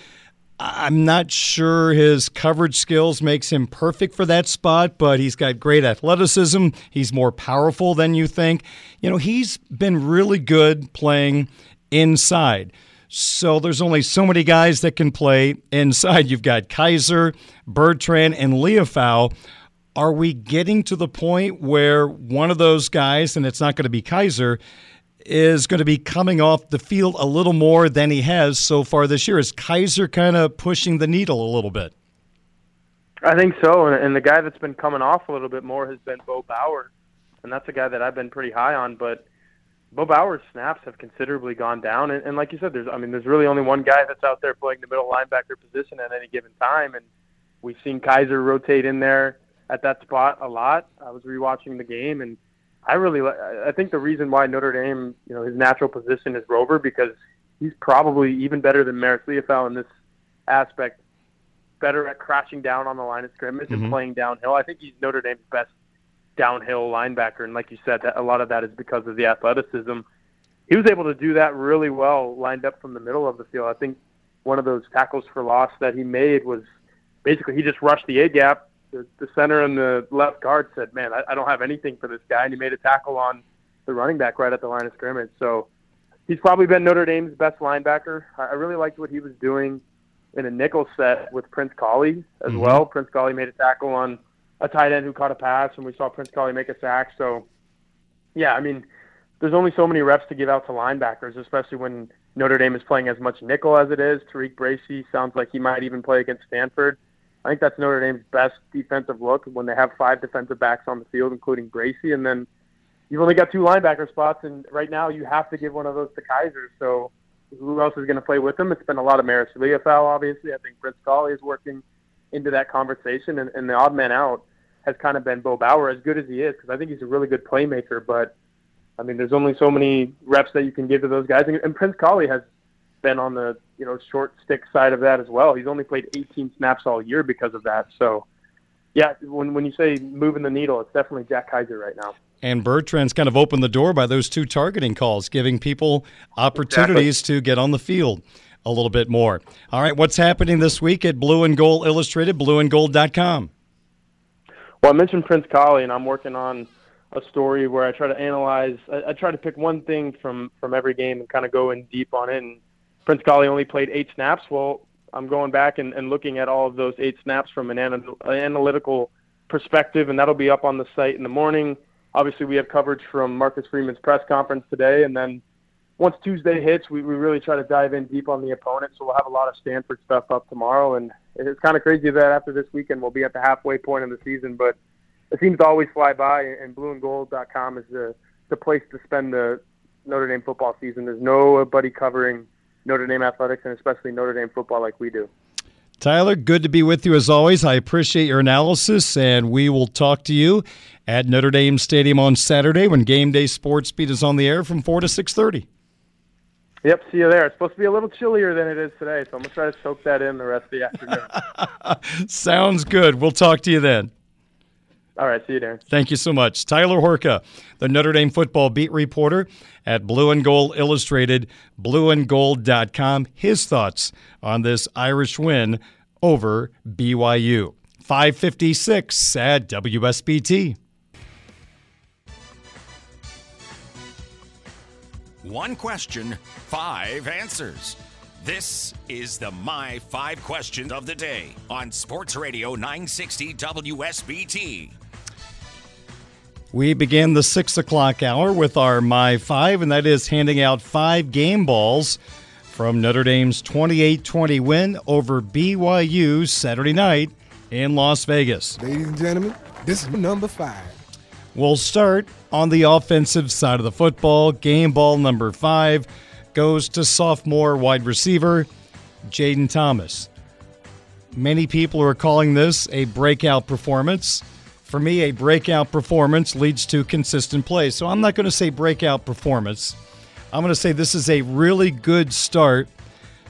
I'm not sure his coverage skills makes him perfect for that spot, but he's got great athleticism. He's more powerful than you think. You know, he's been really good playing inside. So there's only so many guys that can play inside. You've got Kaiser, Bertrand, and Liufau. Are we getting to the point where one of those guys, and it's not going to be Kaiser, is going to be coming off the field a little more than he has so far this year? Is Kaiser kind of pushing the needle a little bit? I think so, and, the guy that's been coming off a little bit more has been Bo Bauer, and that's a guy that I've been pretty high on. But Bo Bauer's snaps have considerably gone down, and, and like you said, there's I mean, there's really only one guy that's out there playing the middle linebacker position at any given time, and we've seen Kaiser rotate in there at that spot a lot. I was rewatching the game, and I really I think the reason why Notre Dame, you know, his natural position is rover because he's probably even better than Marist Liufau in this aspect better at crashing down on the line of scrimmage Mhm. and playing downhill. I think he's Notre Dame's best downhill linebacker, and like you said, that a lot of that is because of the athleticism. He was able to do that really well, lined up from the middle of the field. I think one of those tackles for loss that he made was basically he just rushed the A gap. The, the center and the left guard said, "Man, I, I don't have anything for this guy," and he made a tackle on the running back right at the line of scrimmage. So he's probably been Notre Dame's best linebacker. I really liked what he was doing in a nickel set with Prince Kollie as Mhm. well. Prince Kollie made a tackle on a tight end who caught a pass, and we saw Prince Kollie make a sack. So, yeah, I mean, there's only so many reps to give out to linebackers, especially when Notre Dame is playing as much nickel as it is. Tariq Bracy sounds like he might even play against Stanford. I think that's Notre Dame's best defensive look when they have five defensive backs on the field, including Bracy, and then you've only got two linebacker spots, and right now you have to give one of those to Kaiser. So who else is going to play with him? It's been a lot of Marist Liufau, obviously. I think Prince Kollie is working into that conversation, and, and the odd man out has kind of been Bo Bauer, as good as he is, because I think he's a really good playmaker. But I mean, there's only so many reps that you can give to those guys, and, and Prince Kollie has been on the you know short stick side of that as well. He's only played 18 snaps all year because of that. So yeah, when when you say moving the needle, it's definitely Jack Kaiser right now. And Bertrand's kind of opened the door by those two targeting calls, giving people opportunities to get on the field a little bit more. All right, what's happening this week at Blue and Gold Illustrated, blueandgold.com? Well, I mentioned Prince Kollie, and I'm working on a story where I try to analyze. I, I try to pick one thing from from every game and kind of go in deep on it. And Prince Kollie only played eight snaps. Well, I'm going back and, and looking at all of those eight snaps from an, an analytical perspective, and that'll be up on the site in the morning. Obviously, we have coverage from Marcus Freeman's press conference today, and then once Tuesday hits, we, we really try to dive in deep on the opponent. So we'll have a lot of Stanford stuff up tomorrow, and it's kind of crazy that after this weekend we'll be at the halfway point of the season, but it seems to always fly by. And BlueAndGold.com is the the place to spend the Notre Dame football season. There's nobody covering Notre Dame athletics and especially Notre Dame football like we do. Tyler, good to be with you as always. I appreciate your analysis, and we will talk to you at Notre Dame Stadium on Saturday when Game Day Sports Beat is on the air from four to six thirty. Yep, see you there. It's supposed to be a little chillier than it is today, so I'm gonna try to soak that in the rest of the afternoon. [LAUGHS] Sounds good. We'll talk to you then. All right, see you, Darren. Thank you so much. Tyler Horka, the Notre Dame football beat reporter at Blue and Gold Illustrated, blueandgold.com. His thoughts on this Irish win over BYU. 556 at WSBT. One question, five answers. This is the My Five Questions of the Day on Sports Radio 960 WSBT. We begin the six o'clock hour with our My Five, and that is handing out five game balls from Notre Dame's 28 20 win over BYU Saturday night in Las Vegas. Ladies and gentlemen, this is number five. We'll start on the offensive side of the football. Game ball number five goes to sophomore wide receiver Jayden Thomas. Many people are calling this a breakout performance. For me, a breakout performance leads to consistent play. So I'm not going to say breakout performance. I'm going to say this is a really good start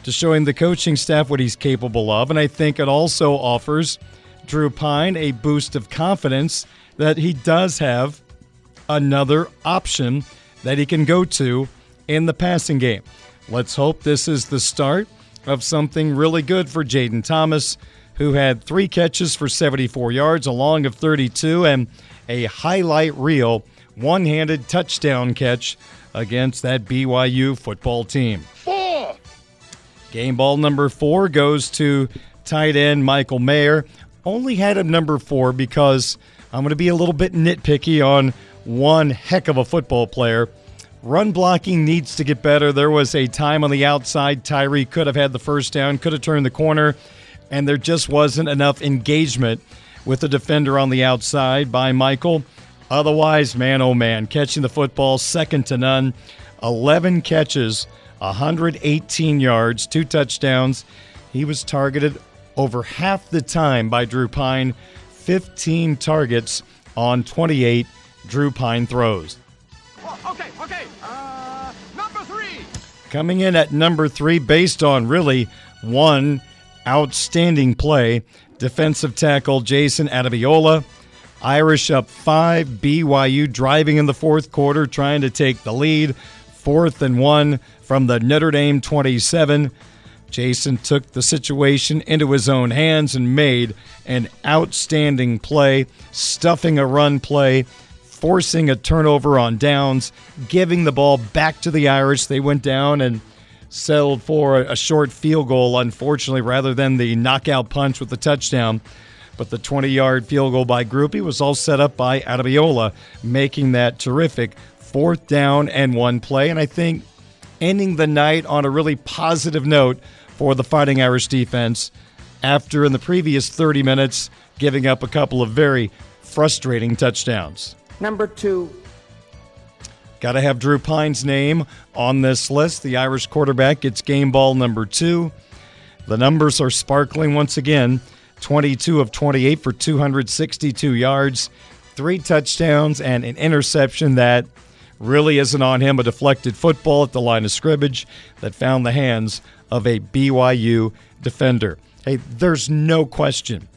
to showing the coaching staff what he's capable of. And I think it also offers Drew Pyne a boost of confidence that he does have another option that he can go to in the passing game. Let's hope this is the start of something really good for Jayden Thomas, who had three catches for 74 yards, a long of 32, and a highlight reel one handed touchdown catch against that BYU football team. Four. Game ball number four goes to tight end Michael Mayer. Only had him number four because I'm going to be a little bit nitpicky on one heck of a football player. Run blocking needs to get better. There was a time on the outside Tyree could have had the first down, could have turned the corner, and there just wasn't enough engagement with the defender on the outside by Michael. Otherwise, man, oh man, catching the football second to none. 11 catches, 118 yards, two touchdowns. He was targeted over half the time by Drew Pyne, 15 targets on 28 Drew Pyne throws. Okay, okay. Uh, number three. Coming in at number three, based on really one outstanding play, defensive tackle Jason Ademilola. Irish up five, BYU driving in the fourth quarter, trying to take the lead. Fourth and one from the Notre Dame 27. Jason took the situation into his own hands and made an outstanding play, stuffing a run play, forcing a turnover on downs, giving the ball back to the Irish. They went down and settled for a short field goal, unfortunately, rather than the knockout punch with the touchdown. But the 20 yard field goal by Grupe was all set up by Ademilola, making that terrific fourth down and one play. And I think ending the night on a really positive note for the Fighting Irish defense after, in the previous 30 minutes, giving up a couple of very frustrating touchdowns. Number two. Got to have Drew Pyne's name on this list. The Irish quarterback gets game ball number two. The numbers are sparkling once again 22 of 28 for 262 yards, three touchdowns, and an interception that really isn't on him. A deflected football at the line of scrimmage that found the hands of a BYU defender. Hey, there's no question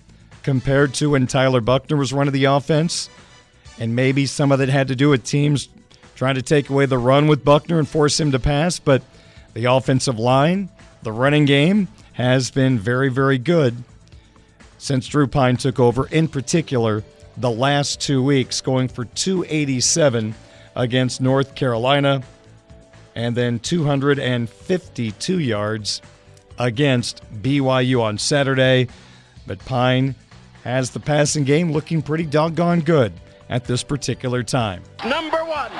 compared to when Tyler Buchner was running the offense, and maybe some of it had to do with teams trying to take away the run with Buchner and force him to pass, but the offensive line, the running game has been very, very good since Drew Pyne took over, in particular, the last two weeks, going for 287 against North Carolina and then 252 yards against BYU on Saturday. But Pyne has the passing game looking pretty doggone good at this particular time. Number one.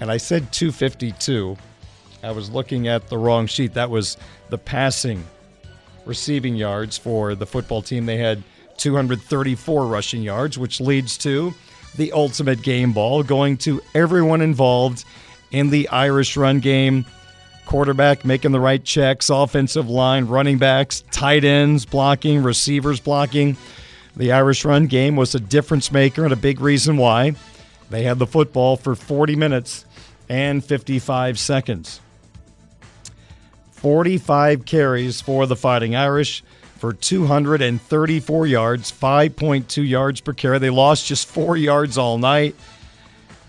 And I said 252. I was looking at the wrong sheet. That was the passing receiving yards for the football team. They had 234 rushing yards, which leads to the ultimate game ball going to everyone involved in the Irish run game. Quarterback making the right checks, offensive line, running backs, tight ends blocking, receivers blocking. The Irish run game was a difference maker and a big reason why they had the football for 40 minutes and 55 seconds. 45 carries for the Fighting Irish for 234 yards, 5.2 yards per carry. They lost just four yards all night.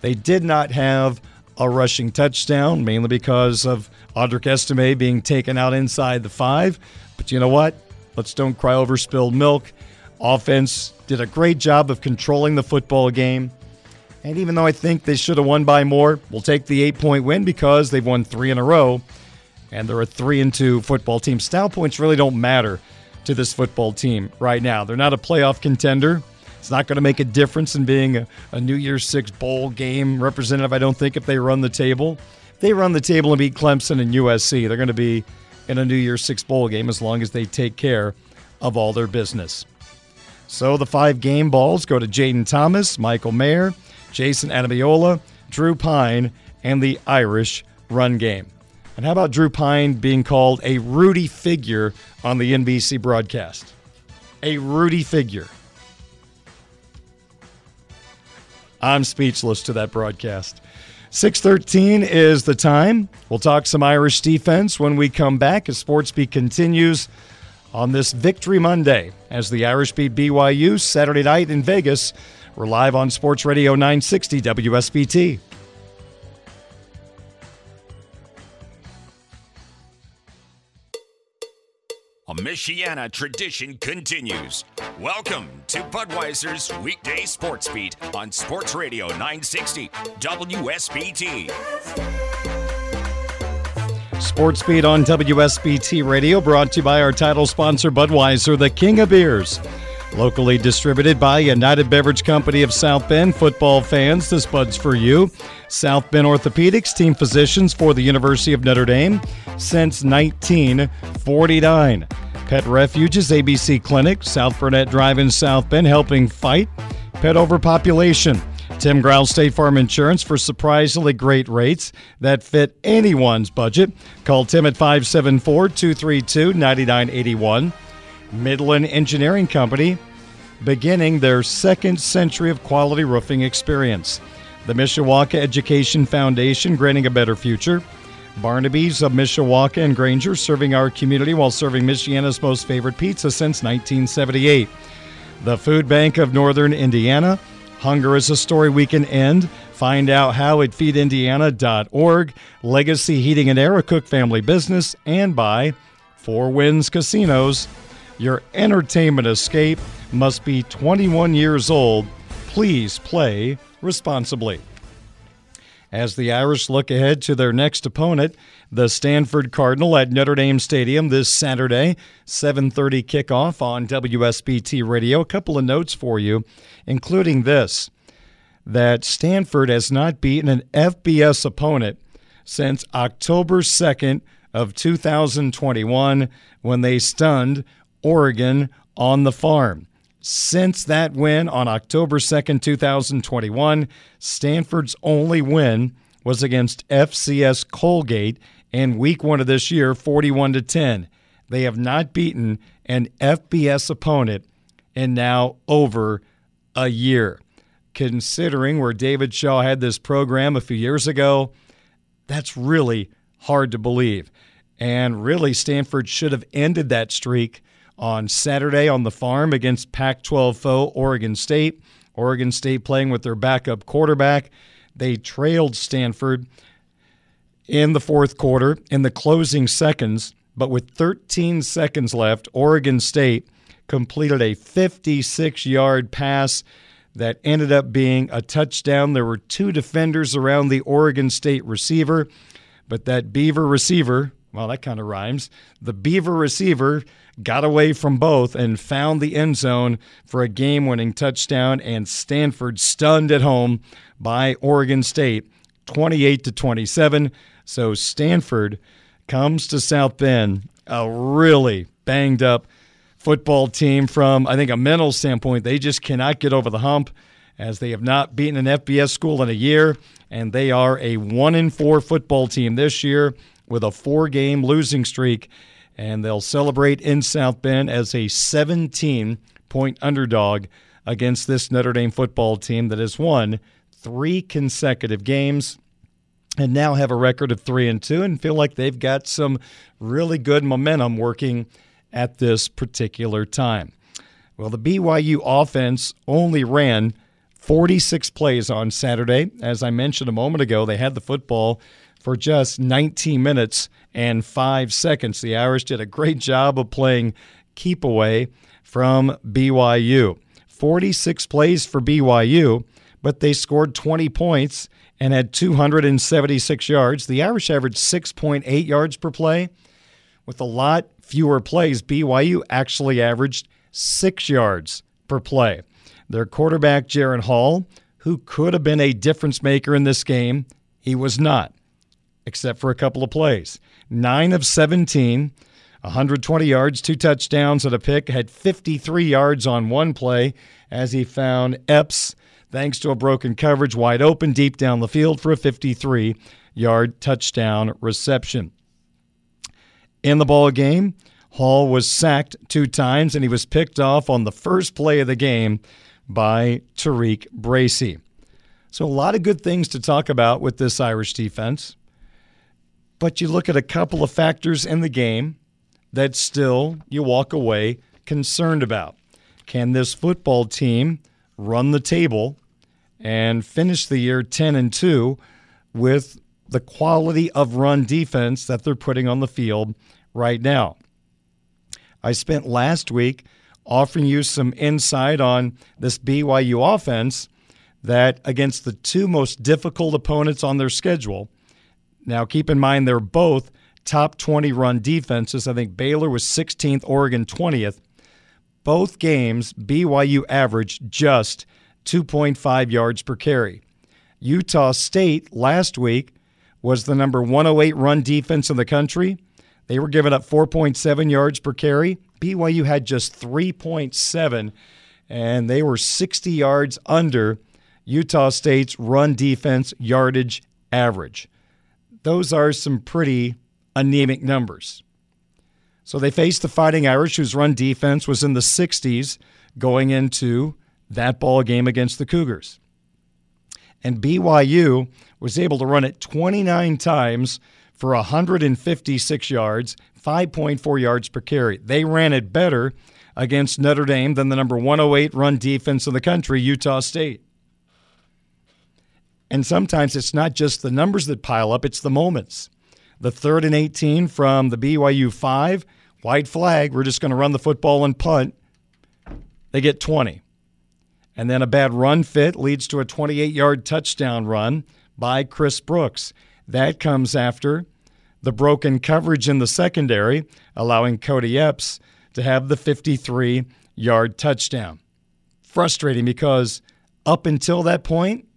They did not have a rushing touchdown, mainly because of Audric Estime being taken out inside the five. But you know what? Let's don't cry over spilled milk. Offense did a great job of controlling the football game. And even though I think they should have won by more, we'll take the eight point win because they've won three in a row. And they're a three and two football team. Style points really don't matter to this football team right now. They're not a playoff contender. It's not going to make a difference in being a, a, New Year's Six bowl game representative, I don't think, if they run the table. If they run the table and beat Clemson and USC, they're going to be in a New Year's Six bowl game as long as they take care of all their business. So the five game balls go to Jayden Thomas, Michael Mayer, Jason Ademilola, Drew Pyne, and the Irish run game. And how about Drew Pyne being called a Rudy figure on the NBC broadcast? A Rudy figure. I'm speechless to that broadcast. 613 is the time. We'll talk some Irish defense when we come back as Sports Beat continues on this Victory Monday as the Irish beat BYU Saturday night in Vegas. We're live on Sports Radio 960 WSBT. A Michiana tradition continues. Welcome to Budweiser's weekday sports beat on Sports Radio 960 WSBT. Sports Beat on WSBT Radio, brought to you by our title sponsor, Budweiser, the king of beers. Locally distributed by United Beverage Company of South Bend. Football fans, this Bud's for you. South Bend Orthopedics, team physicians for the University of Notre Dame since 1949. Pet Refuges, ABC Clinic, South Burnett Drive in South Bend, helping fight pet overpopulation. Tim Growl State Farm Insurance for surprisingly great rates that fit anyone's budget. Call Tim at 574 232 9981. Midland Engineering Company, beginning their second century of quality roofing experience. The Mishawaka Education Foundation, granting a better future. Barnaby's of Mishawaka and Granger, serving our community while serving Michiana's most favorite pizza since 1978. The Food Bank of Northern Indiana. Hunger is a story we can end. Find out how at feedindiana.org. Legacy Heating and Air, Cook family business, and by Four Winds Casinos. Your entertainment escape must be 21 years old. Please play responsibly. As the Irish look ahead to their next opponent, the Stanford Cardinal at Notre Dame Stadium this Saturday, 7:30 kickoff on WSBT Radio. A couple of notes for you, including this: that Stanford has not beaten an FBS opponent since October 2nd of 2021 when they stunned Oregon on the farm. Since that win on October 2nd, 2021, Stanford's only win was against FCS Colgate in week 1 of this year, 41 to 10. They have not beaten an FBS opponent in now over a year. Considering where David Shaw had this program a few years ago, that's really hard to believe. And really, Stanford should have ended that streak on Saturday on the farm against Pac 12 foe Oregon State. Oregon State playing with their backup quarterback. They trailed Stanford in the fourth quarter in the closing seconds, but with 13 seconds left, Oregon State completed a 56 yard pass that ended up being a touchdown. There were two defenders around the Oregon State receiver, but that Beaver receiver, well, that kind of rhymes. The Beaver receiver got away from both and found the end zone for a game winning touchdown, and Stanford stunned at home by Oregon State 28 to 27. So Stanford comes to South Bend, a really banged up football team from, I think, a mental standpoint. They just cannot get over the hump as they have not beaten an FBS school in a year, and they are a one in four football team this year with a four game losing streak. And they'll celebrate in South Bend as a 17 point underdog against this Notre Dame football team that has won three consecutive games and now have a record of three and two and feel like they've got some really good momentum working at this particular time. Well, the BYU offense only ran 46 plays on Saturday. As I mentioned a moment ago, they had the football for just 19 minutes and five seconds. The Irish did a great job of playing keep away from BYU. 46 plays for BYU, but they scored 20 points and had 276 yards. The Irish averaged 6.8 yards per play. With a lot fewer plays, BYU actually averaged six yards per play. Their quarterback, Jaren Hall, who could have been a difference maker in this game, he was not, except for a couple of plays. Nine of 17, 120 yards, two touchdowns, and a pick, had 53 yards on one play as he found Epps, thanks to a broken coverage, wide open deep down the field for a 53 yard touchdown reception. In the ball game, Hall was sacked two times and he was picked off on the first play of the game by TaRiq Bracy. So, a lot of good things to talk about with this Irish defense. But you look at a couple of factors in the game that still you walk away concerned about. Can this football team run the table and finish the year 10 and 2 with the quality of run defense that they're putting on the field right now. I spent last week offering you some insight on this BYU offense that against the two most difficult opponents on their schedule. Now, keep in mind they're both top 20 run defenses. I think Baylor was 16th, Oregon 20th. Both games, BYU averaged just 2.5 yards per carry. Utah State last week was the number 108 run defense in the country. They were giving up 4.7 yards per carry. BYU had just 3.7, and they were 60 yards under Utah State's run defense yardage average. Those are some pretty anemic numbers. So they faced the Fighting Irish, whose run defense was in the 60s going into that ball game against the Cougars. And BYU was able to run it 29 times for 156 yards, 5.4 yards per carry. They ran it better against Notre Dame than the number 108 run defense in the country, Utah State. And sometimes it's not just the numbers that pile up, it's the moments. The third and 18 from the BYU 5, white flag, we're just going to run the football and punt. They get 20. And then a bad run fit leads to a 28 yard touchdown run by Chris Brooks. That comes after the broken coverage in the secondary, allowing Kody Epps to have the 53 yard touchdown. Frustrating because up until that point,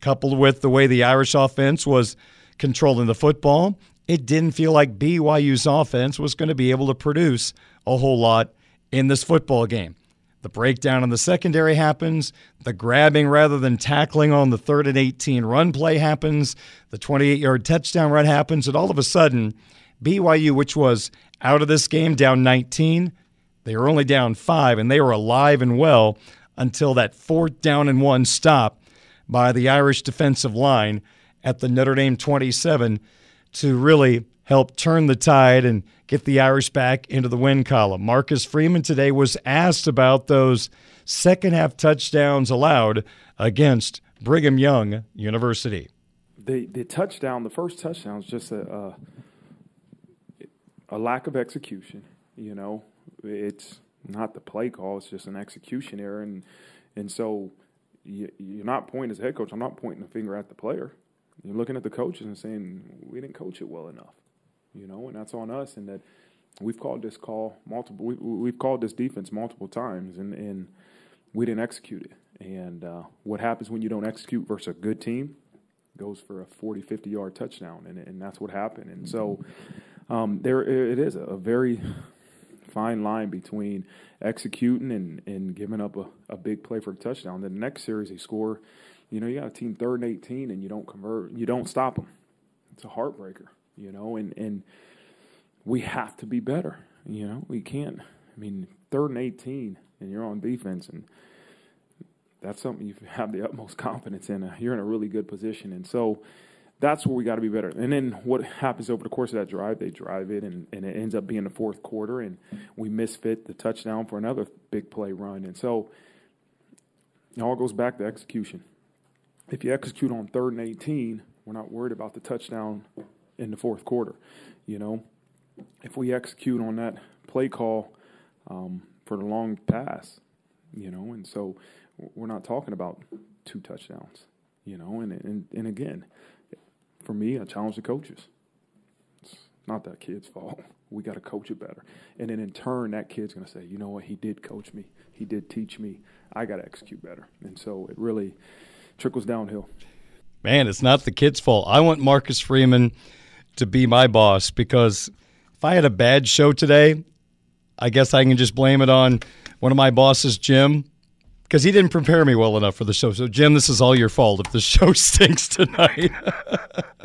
coupled with the way the Irish offense was controlling the football, it didn't feel like BYU's offense was going to be able to produce a whole lot in this football game. The breakdown in the secondary happens. The grabbing rather than tackling on the third and 18 run play happens. The 28 yard touchdown run happens. And all of a sudden, BYU, which was out of this game down 19, they were only down five, and they were alive and well until that fourth down and one stop by the Irish defensive line at the Notre Dame 27 to really help turn the tide and get the Irish back into the win column. Marcus Freeman today was asked about those second half touchdowns allowed against Brigham Young University. The the touchdown, the first touchdown, is just a, a a lack of execution. You know, it's not the play call; it's just an execution error, and and so you, you're not pointing as head coach. I'm not pointing a finger at the player. You're looking at the coaches and saying we didn't coach it well enough you know, and that's on us. And that we've called this call multiple. We, have called this defense multiple times, and and we didn't execute it. And uh, what happens when you don't execute versus a good team? goes for a 40, 50 yard touchdown, and, and that's what happened. And so um, there it is a, a, very fine line between executing and, and giving up a, a big play for a touchdown. The next series they score, you know, you got a team third and 18 and you don't convert, you don't stop them. It's a heartbreaker, you know, and, and we have to be better. You know, we can't. I mean, third and 18 and you're on defense and – that's something you have the utmost [LAUGHS] confidence in. You're in a really good position, and so that's where we got to be better. And then what happens over the course of that drive? They drive it, and, and it ends up being the fourth quarter, and we misfit the touchdown for another big play run. And so it all goes back to execution. If you execute on third and 18, we're not worried about the touchdown in the fourth quarter. You know, if we execute on that play call um, for the long pass, you know, and so we're not talking about two touchdowns, you know. And and and again, for me, I challenge the coaches. It's not that kid's fault. [LAUGHS] We got to coach it better. And then in turn, that kid's going to say, you know what, he did coach me. He did teach me. I got to execute better. And so it really trickles downhill. Man, it's not the kid's fault. I want Marcus Freeman to be my boss because if I had a bad show today, I guess I can just blame it on one of my bosses, Jim, because he didn't prepare me well enough for the show. So, Jim, this is all your fault if the [LAUGHS] show stinks tonight.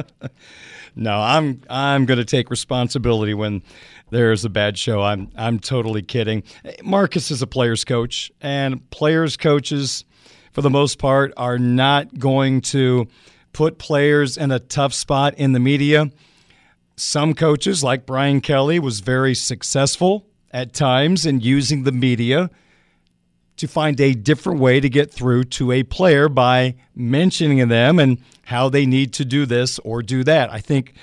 [LAUGHS] no, I'm I'm going to take responsibility when there's a bad show. I'm I'm totally kidding. Marcus is a players coach, and players coaches, for the most part, are not going to put players in a tough spot in the media. Some coaches, like Brian Kelly, was very successful at times in using the media to find a different way to get through to a player by mentioning them and how they need to do this or do that. I think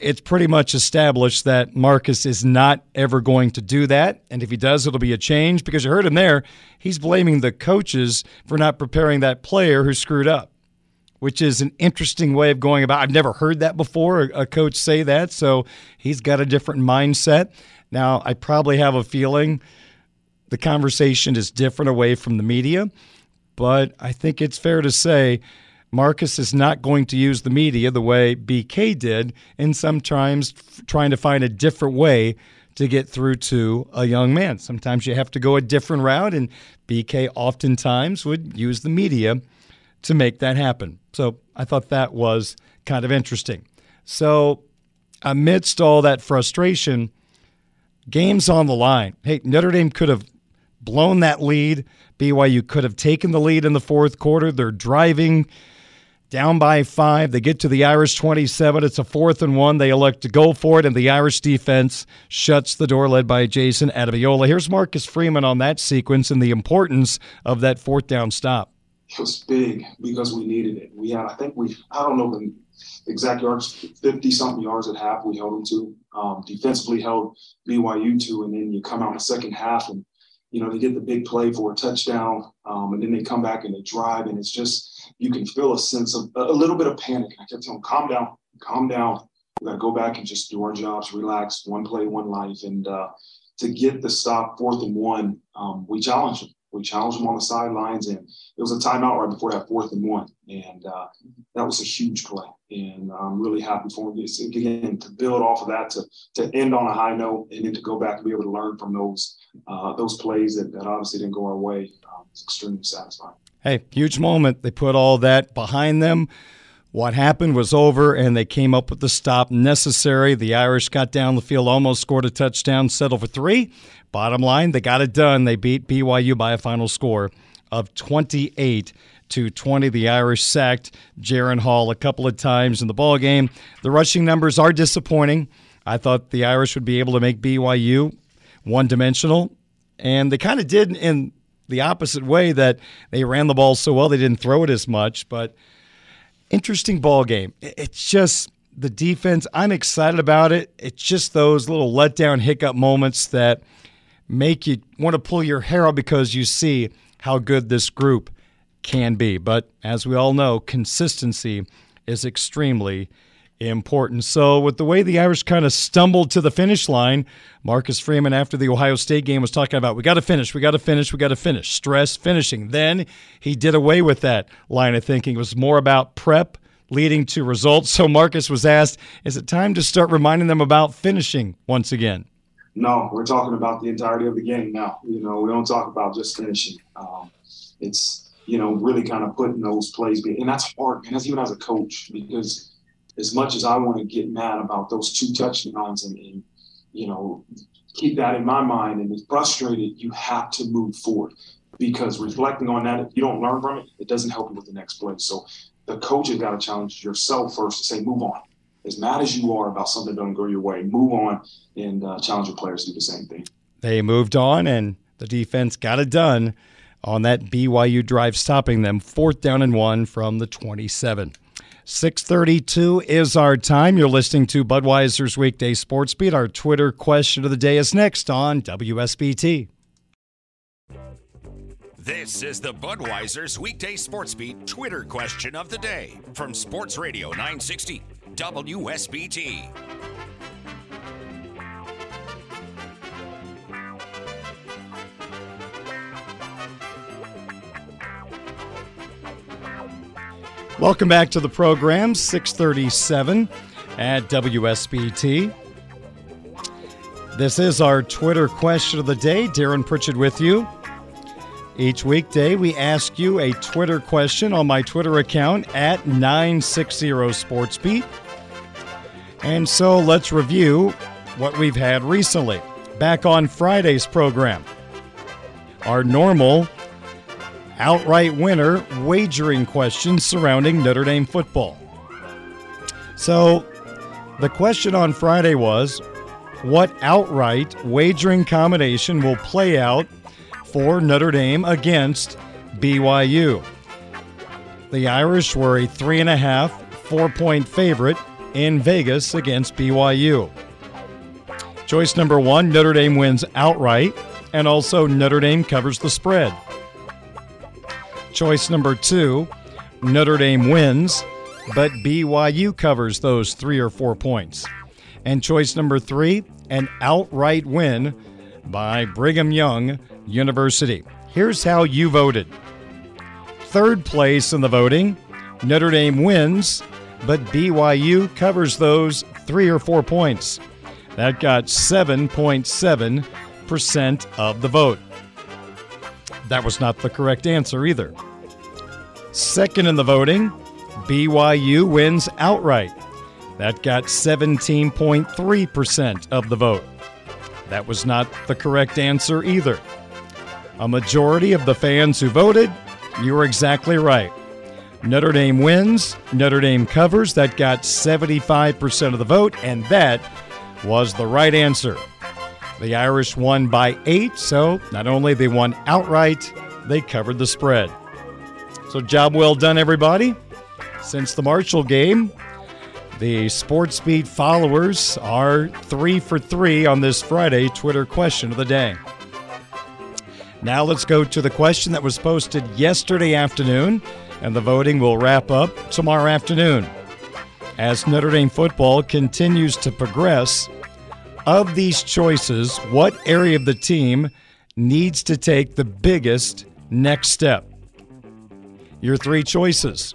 it's pretty much established that Marcus is not ever going to do that. And if he does, it'll be a change because you heard him there. He's blaming the coaches for not preparing that player who screwed up, which is an interesting way of going about. I've never heard that before, a coach say that. So he's got a different mindset. Now, I probably have a feeling the conversation is different away from the media, but I think it's fair to say Marcus is not going to use the media the way BK did, and sometimes trying to find a different way to get through to a young man. Sometimes you have to go a different route, and BK oftentimes would use the media to make that happen. So I thought that was kind of interesting. So, amidst all that frustration, games on the line. Hey, Notre Dame could have blown that lead. BYU could have taken the lead in the fourth quarter. They're driving down by five. They get to the Irish 27. It's a fourth and one. They elect to go for it, and the Irish defense shuts the door, led by Jayson Ademilola. Here's Marcus Freeman on that sequence and the importance of that fourth down stop. It was big because we needed it. We had, I think we, I don't know the exact yards, 50 something yards at half we held them to. Um, defensively held BYU to, and then you come out in the second half and you know, they get the big play for a touchdown, um, and then they come back and they drive, and it's just you can feel a sense of a little bit of panic. I kept telling calm down, calm down. We got to go back and just do our jobs, relax, one play, one life, and uh, to get the stop fourth and one, um, we challenged them. We challenged them on the sidelines, and it was a timeout right before that fourth and one, and uh, that was a huge play. And I'm really happy for them again to build off of that, to to end on a high note, and then to go back and be able to learn from those uh, those plays that, that obviously didn't go our way. Um, it's extremely satisfying. Hey, huge moment. They put all that behind them. What happened was over, and they came up with the stop necessary. The Irish got down the field, almost scored a touchdown, settled for three. Bottom line, they got it done. They beat BYU by a final score of 28 to 20. The Irish sacked Jaren Hall a couple of times in the ball game. The rushing numbers are disappointing. I thought the Irish would be able to make BYU one dimensional, and they kind of did in the opposite way that they ran the ball so well they didn't throw it as much. But interesting ball game. It's just the defense. I'm excited about it. It's just those little letdown hiccup moments that make you want to pull your hair out because you see how good this group can be. But as we all know, consistency is extremely important. So, with the way the Irish kind of stumbled to the finish line, Marcus Freeman, after the Ohio State game, was talking about we got to finish, we got to finish, we got to finish, stress finishing. Then he did away with that line of thinking. It was more about prep, leading to results. So Marcus was asked, is it time to start reminding them about finishing once again? No, we're talking about the entirety of the game now. You know, we don't talk about just finishing. Um, it's, you know, really kind of putting those plays, and that's hard, and that's even as a coach, because as much as I want to get mad about those two touchdowns and, and you know, keep that in my mind and be frustrated, you have to move forward because reflecting on that, if you don't learn from it, it doesn't help you with the next play. So the coach has got to challenge yourself first to say, move on. As mad as you are about something that doesn't go your way, move on and uh, challenge your players to do the same thing. They moved on, and the defense got it done on that BYU drive, stopping them fourth down and one from the 27. 632 is our time. You're listening to Budweiser's Weekday Sports Beat. Our Twitter question of the day is next on WSBT. This is the Budweiser's Weekday Sports Beat Twitter question of the day from Sports Radio 960 WSBT. Welcome back to the program, 637 at WSBT. This is our Twitter question of the day. Darren Pritchett with you. Each weekday, we ask you a Twitter question on my Twitter account at 960 SportsBeat. And so let's review what we've had recently. Back on Friday's program, our normal outright winner wagering questions surrounding Notre Dame football. So, the question on Friday was what outright wagering combination will play out for Notre Dame against BYU? The Irish were a three and a half, four point favorite in Vegas against BYU. Choice number one Notre Dame wins outright, and also Notre Dame covers the spread. Choice number two Notre Dame wins, but BYU covers those three or four points. And choice number three an outright win by Brigham Young University. Here's how you voted. Third place in the voting Notre Dame wins, but BYU covers those three or four points. That got 7.7% of the vote. That was not the correct answer either. Second in the voting, BYU wins outright. That got 17.3% of the vote. That was not the correct answer either. A majority of the fans who voted, you were exactly right. Notre Dame wins, Notre Dame covers. That got 75% of the vote, and that was the right answer. The Irish won by eight, so not only they won outright, they covered the spread. So, job well done, everybody. Since the Marshall game, the Sports Beat followers are three for three on this Friday Twitter question of the day. Now, let's go to the question that was posted yesterday afternoon, and the voting will wrap up tomorrow afternoon. As Notre Dame football continues to progress, of these choices, what area of the team needs to take the biggest next step? Your three choices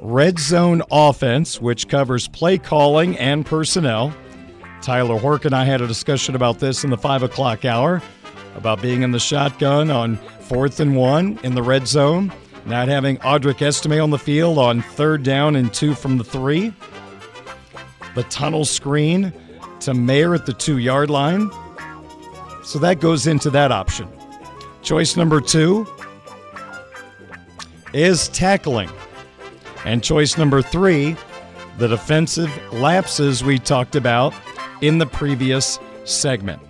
red zone offense, which covers play calling and personnel. Tyler Horka and I had a discussion about this in the five o'clock hour about being in the shotgun on fourth and one in the red zone, not having Audric Estime on the field on third down and two from the three. The tunnel screen to Mayer at the two yard line. So that goes into that option. Choice number two is tackling. And choice number three, the defensive lapses we talked about in the previous segment.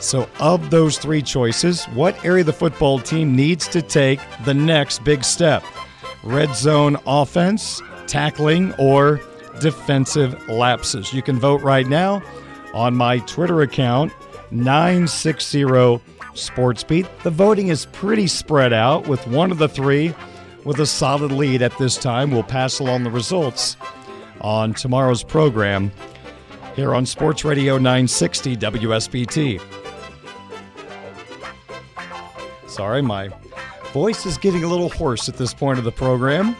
So, of those three choices, what area of the football team needs to take the next big step? Red zone offense, tackling, or defensive lapses? You can vote right now on my Twitter account, 960 SportsBeat. The voting is pretty spread out, with one of the three with a solid lead at this time. We'll pass along the results on tomorrow's program here on Sports Radio 960 WSBT. Sorry, my voice is getting a little hoarse at this point of the program.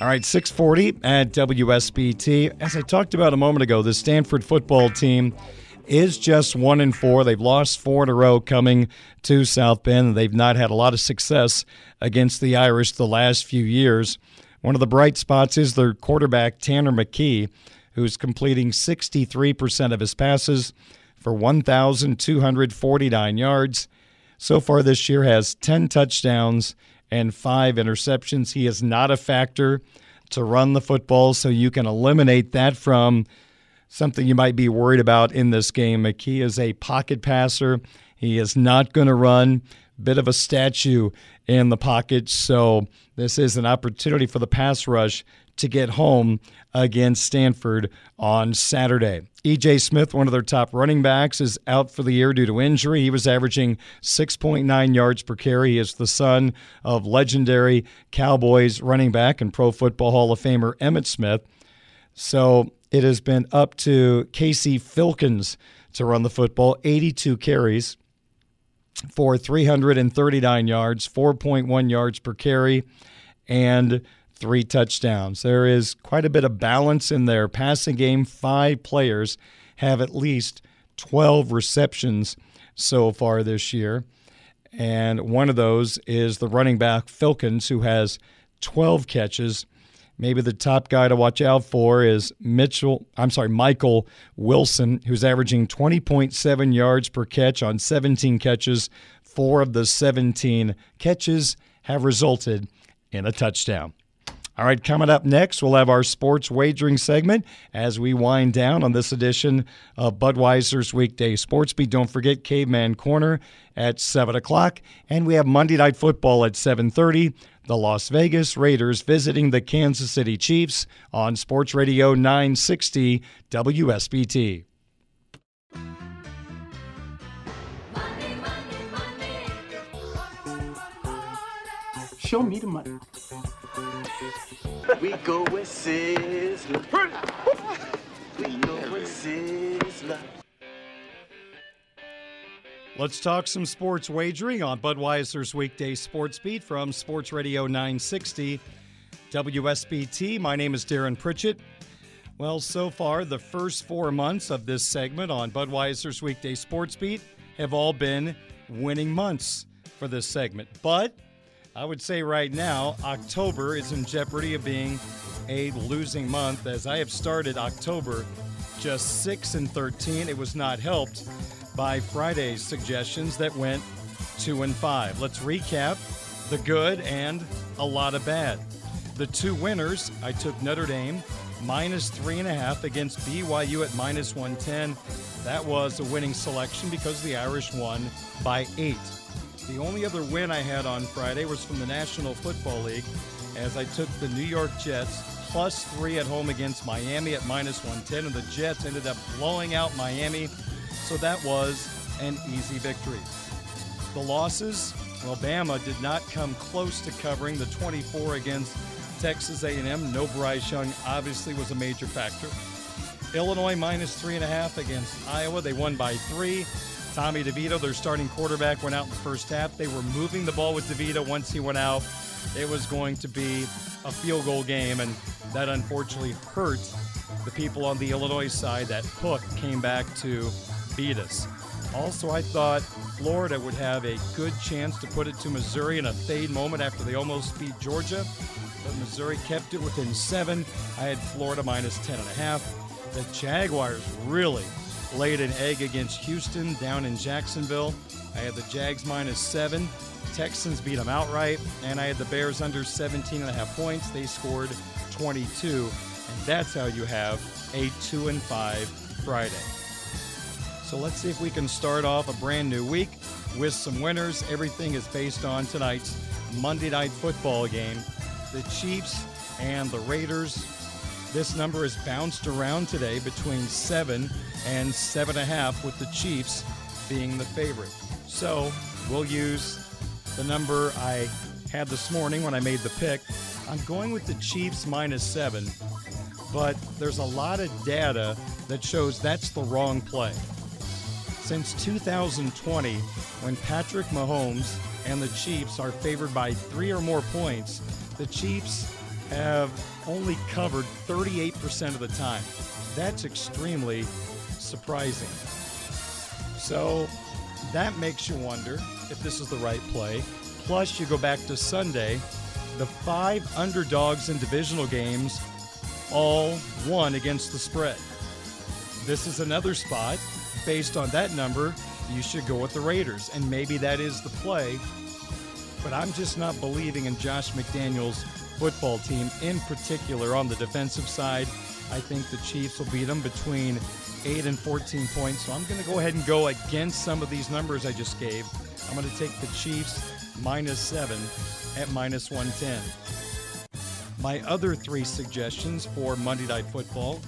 All right, 640 at WSBT. As I talked about a moment ago, the Stanford football team is just one and four. They've lost four in a row coming to South Bend. They've not had a lot of success against the Irish the last few years. One of the bright spots is their quarterback, Tanner McKee, who's completing 63% of his passes for 1,249 yards. So far this year has 10 touchdowns and five interceptions. He is not a factor to run the football, so you can eliminate that from something you might be worried about in this game. McKee is a pocket passer. He is not going to run. Bit of a statue in the pocket, so this is an opportunity for the pass rush to get home against Stanford on Saturday. EJ Smith, one of their top running backs, is out for the year due to injury. He was averaging 6.9 yards per carry. He is the son of legendary Cowboys running back and Pro Football Hall of Famer Emmitt Smith. So it has been up to Casey Filkins to run the football, 82 carries for 339 yards, 4.1 yards per carry, and three touchdowns. There is quite a bit of balance in their passing game. Five players have at least 12 receptions so far this year. And one of those is the running back Filkins, who has 12 catches. Maybe the top guy to watch out for is Mitchell, I'm sorry, Michael Wilson, who's averaging 20.7 yards per catch on 17 catches. Four of the 17 catches have resulted in a touchdown. All right, coming up next, we'll have our sports wagering segment as we wind down on this edition of Budweiser's Weekday Sports Beat. Don't forget Caveman Corner at 7 o'clock, and we have Monday Night Football at 7.30. The Las Vegas Raiders visiting the Kansas City Chiefs on Sports Radio 960 WSBT. Show me the money. We go with Sizzler. We go with Sizzler. Let's talk some sports wagering on Budweiser's weekday sports beat from Sports Radio 960 WSBT. My name is Darren Pritchett. Well, so far, the first four months of this segment on Budweiser's weekday sports beat have all been winning months for this segment. But I would say right now, October is in jeopardy of being a losing month as I have started October just 6 and 13. It was not helped by Friday's suggestions that went 2 and 5. Let's recap the good and a lot of bad. The two winners, I took Notre Dame minus 3.5 against BYU at minus 110. That was a winning selection because the Irish won by 8. The only other win I had on Friday was from the National Football League as I took the New York Jets plus three at home against Miami at minus 110, and the Jets ended up blowing out Miami, so that was an easy victory. The losses, Alabama did not come close to covering the 24 against Texas A&M. No Bryce Young obviously was a major factor. Illinois minus three and a half against Iowa. They won by three. Tommy DeVito, their starting quarterback, went out in the first half. They were moving the ball with DeVito. Once he went out, it was going to be a field goal game, and that unfortunately hurt the people on the Illinois side. That hook came back to beat us. Also, I thought Florida would have a good chance to put it to Missouri in a fade moment after they almost beat Georgia, but Missouri kept it within seven. I had Florida minus ten and a half. The Jaguars really laid an egg against Houston down in Jacksonville. I had the Jags minus seven. Texans beat them outright, and I had the Bears under 17 and a half points. They scored 22, and that's how you have a two and five Friday. So let's see if we can start off a brand new week with some winners. Everything is based on tonight's Monday night football game. The Chiefs and the Raiders. This number has bounced around today between seven and seven and a half, with the Chiefs being the favorite. So we'll use the number I had this morning when I made the pick. I'm going with the Chiefs minus seven, but there's a lot of data that shows that's the wrong play. Since 2020, when Patrick Mahomes and the Chiefs are favored by three or more points, the Chiefs have only covered 38% of the time. That's extremely surprising. So that makes you wonder if this is the right play. Plus, you go back to Sunday, the five underdogs in divisional games all won against the spread. This is another spot. Based on that number, you should go with the Raiders, and maybe that is the play. But I'm just not believing in Josh McDaniels' football team, in particular on the defensive side. I think the Chiefs will beat them between 8 and 14 points. So I'm going to go ahead and go against some of these numbers I just gave. I'm going to take the Chiefs minus 7 at minus 110. My other three suggestions for Monday Night Football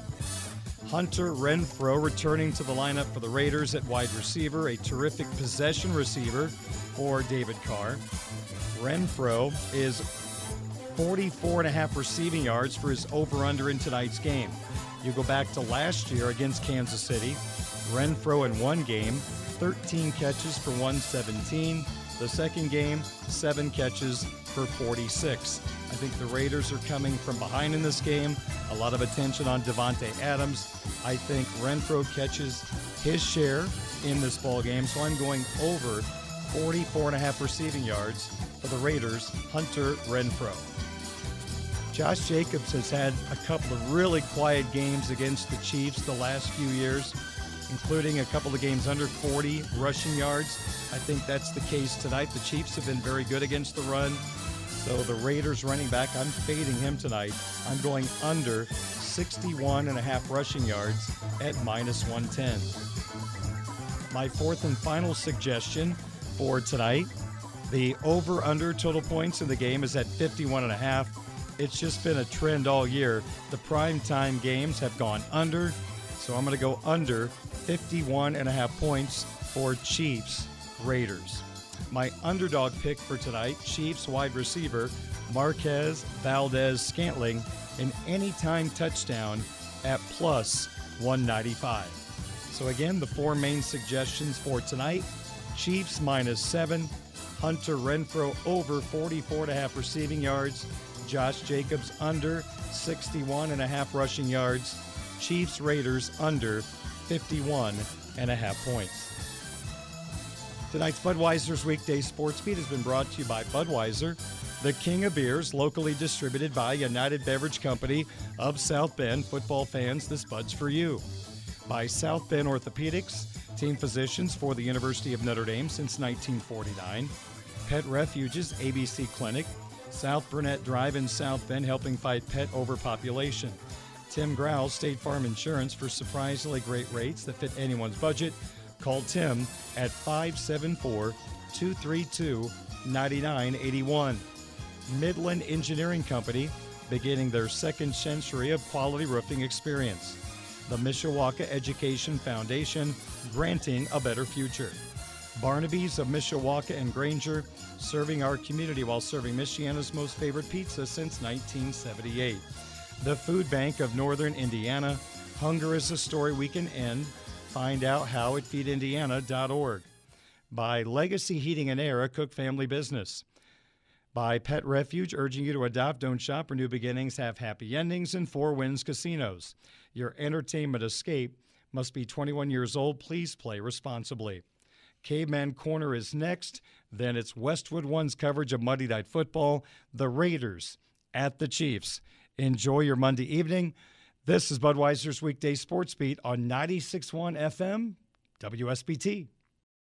Hunter Renfrow returning to the lineup for the Raiders at wide receiver, a terrific possession receiver for David Carr. Renfrow is 44 and a half receiving yards for his over under in tonight's game. You go back to last year against Kansas City, Renfrow in one game, 13 catches for 117. The second game, seven catches for 46. I think the Raiders are coming from behind in this game. A lot of attention on Davante Adams. I think Renfrow catches his share in this ball game, so I'm going over 44 and a half receiving yards for the Raiders, Hunter Renfrow. Josh Jacobs has had a couple of really quiet games against the Chiefs the last few years, including a couple of games under 40 rushing yards. I think that's the case tonight. The Chiefs have been very good against the run. So the Raiders running back, I'm fading him tonight. I'm going under 61 and a half rushing yards at minus 110. My fourth and final suggestion for tonight, the over under total points in the game is at 51 and a half. It's just been a trend all year. The prime time games have gone under, so I'm going to go under 51 and a half points for Chiefs Raiders. My underdog pick for tonight, Chiefs wide receiver Marquez Valdes-Scantling, an anytime touchdown at plus 195. So again, the four main suggestions for tonight, Chiefs minus 7, Hunter Renfrow over 44 and a half receiving yards, Josh Jacobs under 61 and a half rushing yards, Chiefs Raiders under 51 and a half points. Tonight's Budweiser's Weekday Sports Beat has been brought to you by Budweiser, the king of beers, locally distributed by United Beverage Company of South Bend. Football fans, this Bud's for you. By South Bend Orthopedics, team physicians for the University of Notre Dame since 1949. Pet Refuges, ABC Clinic, South Burnett Drive in South Bend, helping fight pet overpopulation. Tim Growl, State Farm Insurance, for surprisingly great rates that fit anyone's budget. Call Tim at 574 232 9981. Midland Engineering Company, beginning their second century of quality roofing experience. The Mishawaka Education Foundation, granting a better future. Barnaby's of Mishawaka and Granger, serving our community while serving Michiana's most favorite pizza since 1978. The Food Bank of Northern Indiana, Hunger is a story we can end. Find out how at feedindiana.org. By Legacy Heating and Air, a Cook family business. By Pet Refuge, urging you to adopt, don't shop, or new beginnings have happy endings, and Four Winds Casinos. Your entertainment escape must be 21 years old. Please play responsibly. Caveman Corner is next. Then it's Westwood One's coverage of Monday Night Football, the Raiders at the Chiefs. Enjoy your Monday evening. This is Budweiser's Weekday Sports Beat on 96.1 FM, WSBT.